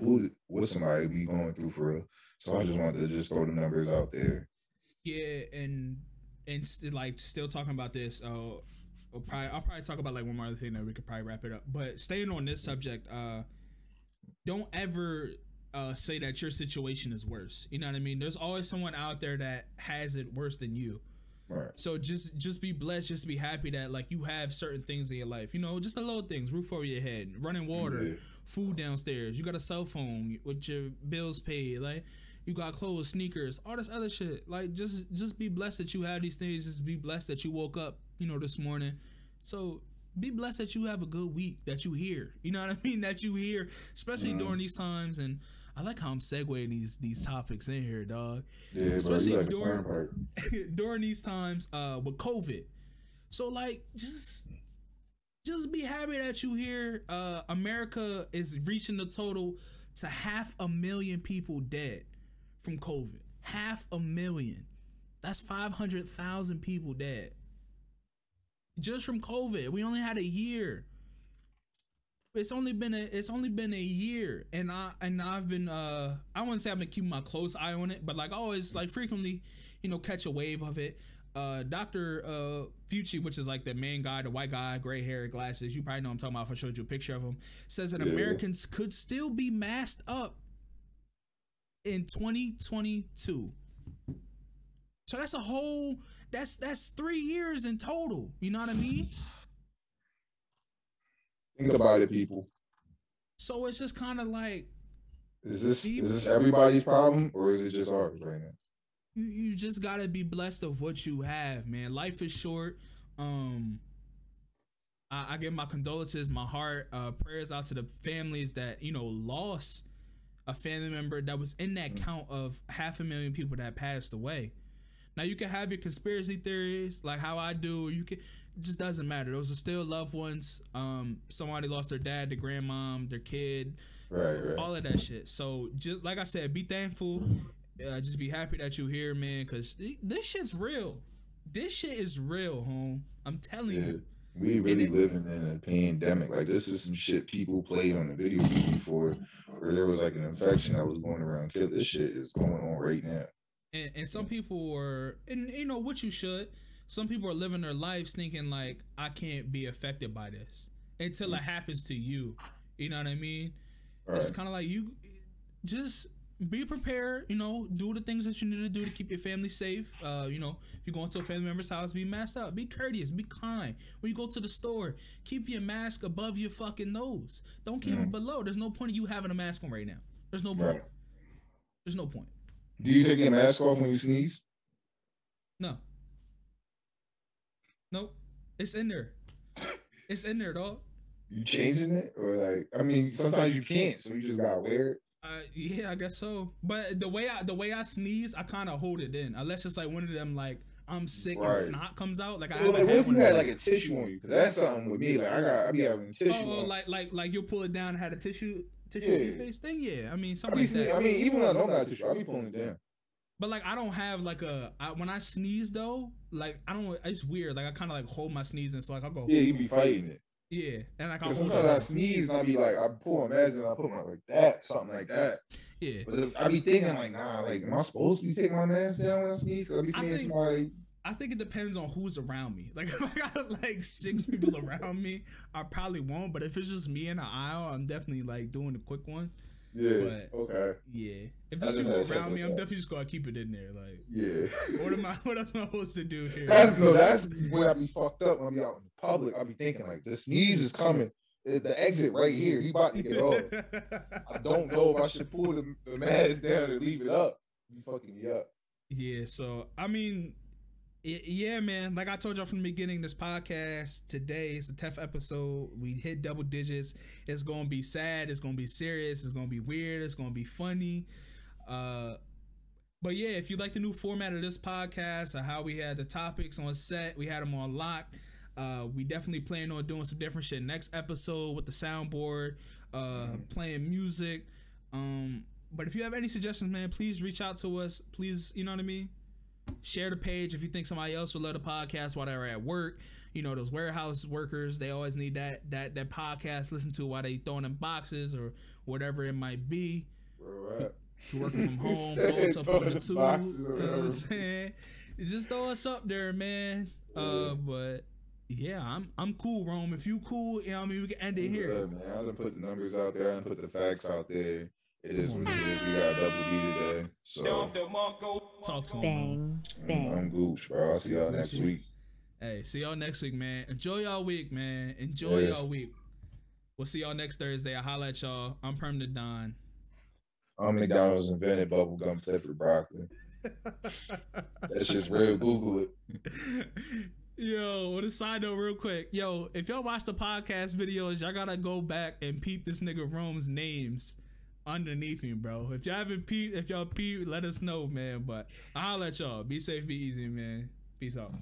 who what somebody be going through for real so I just wanted to just throw the numbers out there
Yeah, and and st- like still talking about this. Uh, we'll probably I'll probably talk about like one more other thing that we could probably wrap it up. But staying on this subject, uh, don't ever uh say that your situation is worse. You know what I mean? There's always someone out there that has it worse than you.
right
So just just be blessed, just be happy that like you have certain things in your life. You know, just the little things, roof over your head, running water,
Yeah.
Food downstairs. You got a cell phone with your bills paid, like you got clothes, sneakers, all this other shit. Like just just be blessed that you have these things. Just be blessed that you woke up, you know, this morning. So be blessed that you have a good week, that you here. You know what I mean? That you here, especially during these times. And I like how I'm segueing these these topics in here, dog
yeah
Especially
like
during- during these times uh with COVID. So like just just be happy that you here. Uh America is reaching the total to half a million people dead from COVID. Half a million. That's 500,000 people dead. Just from COVID. We only had a year. It's only been a it's only been a year and I and I've been uh I wouldn't say I've been keeping my close eye on it, but like always like frequently, you know, catch a wave of it. Uh Dr. uh Fauci, which is like the main guy, the white guy, gray hair, glasses, you probably know what I'm talking about if I showed you a picture of him, says that
Yeah.
Americans could still be masked up in 2022. So that's a whole that's that's 3 years in total. You know what I mean?
think about it people
So it's just kind of like
is this is this everybody's problem or is it just ours right now
you, you just gotta be blessed of what you have, man. Life is short. Um, I, I give my condolences, my heart, uh, prayers out to the families that you know lost a family member that was in that count of half a million people that passed away. Now you can have your conspiracy theories, like how I do. Or you can, it just doesn't matter. Those are still loved ones. Um, somebody lost their dad, their grandmom, their kid,
right right
all of that shit. So just like I said, be thankful. Uh, just be happy that you're here, man. Cause this shit's real. This shit is real, home. I'm telling
Yeah,
you.
we really
it-
living in a pandemic. Like this is some shit people played on the video game before, where there was like an infection that was going around. Kill this shit is going on right now.
And, and some people are, and you know what you should. Some people are living their lives thinking like, I can't be affected by this until it happens to you. You know what I mean? It's kind of like you just be prepared, you know, do the things that you need to do to keep your family safe. Uh, you know, if you go into a family member's house, be masked up, be courteous, be kind. When you go to the store, keep your mask above your fucking nose. Don't keep it below. There's no point of you having a mask on right now. There's no point.
Right.
There's no point.
Do you take your mask off when you sneeze?
No. Nope. It's in there. It's in there, dog.
You changing it or like? I mean, sometimes you can't, so you just gotta wear it.
Uh, yeah, I guess so. But the way I the way I sneeze, I kind of hold it in. Unless it's like one of them like I'm sick
Right.
and snot comes out. Like I
So
haven't
like, what if you had like a tissue on you? Cause that's something with me. Like I got, I be having a tissue.
oh,
on.
like like like you'll pull it down and had a tissue tissue your
Yeah.
face thing. Yeah, I mean
I
something
be,
like
sne-
that.
I mean, even when I don't got a tissue, I be pulling it down.
But like I don't have like a I, when I sneeze though, like I don't. It's weird. Like I kind of like hold my sneezing, so like I'll go.
Yeah, you be fighting it.
Yeah, and like I
sometimes I sneeze and I be like, I pull my mask and I put my like that, something like that.
Yeah,
But I be thinking like, nah, like, am I supposed to be taking my mask down when I sneeze? Cause I be
I
seeing
think-
somebody.
I think it depends on who's around me. Like if I got like six people around me, I probably won't. But if it's just me in the aisle, I'm definitely like doing a quick one.
Yeah.
But-
okay.
Yeah, if
I
there's people around me, I'm
up.
definitely just gonna keep it in there. Like,
Yeah.
what am I? What else am I supposed to do here?
That's no, that's where I be fucked up when I be out in the public. I be thinking like the sneeze is coming. Uh, The exit right here. He about to get off. I don't know if I should pull the, the mask down or leave it up. You fucking me up.
Yeah, so I mean, y- yeah, man. Like I told y'all from the beginning, this podcast today is the 10th episode. We hit double digits. It's gonna be sad. It's gonna be serious. It's gonna be weird. It's gonna be funny. Uh, but yeah, if you like the new format of this podcast or how we had the topics on set, we had them on lock. Uh, we definitely plan on doing some different shit next episode with the soundboard, uh, playing music. Um, but if you have any suggestions, man, please reach out to us. Please, you know what I mean? Share the page if you think somebody else would love the podcast while they're at work. You know, those warehouse workers, they always need that that that podcast to listen to while they throwing in boxes or whatever it might be.
Where we're at.
If you're working from home, throw us up on the tube. You know what I'm saying? Just throw us up there, man. Uh, but yeah, I'm I'm cool, Rome. If you cool, you know what I mean, we can end it here.
Man. I done put the numbers out there. I done put the facts out there. It is what it is. We got double D today. So
Talk to him.
Bang, bang.
I'm Gooch, bro. I'll see y'all next week.
Hey, see y'all next week, man. Enjoy y'all week, man. Enjoy
Yeah.
y'all week. We'll see y'all next Thursday. I holla at y'all. I'm Permanent Don.
I'm McDonald's invented bubblegum flavored broccoli. That's just real. Google it.
Yo, on a side note, real quick. Yo, if y'all watch the podcast videos, y'all gotta go back and peep this nigga Rome's names underneath him, bro. If y'all haven't peeped, if y'all peep, let us know, man. But I'll let y'all. Be safe, be easy, man. Peace out.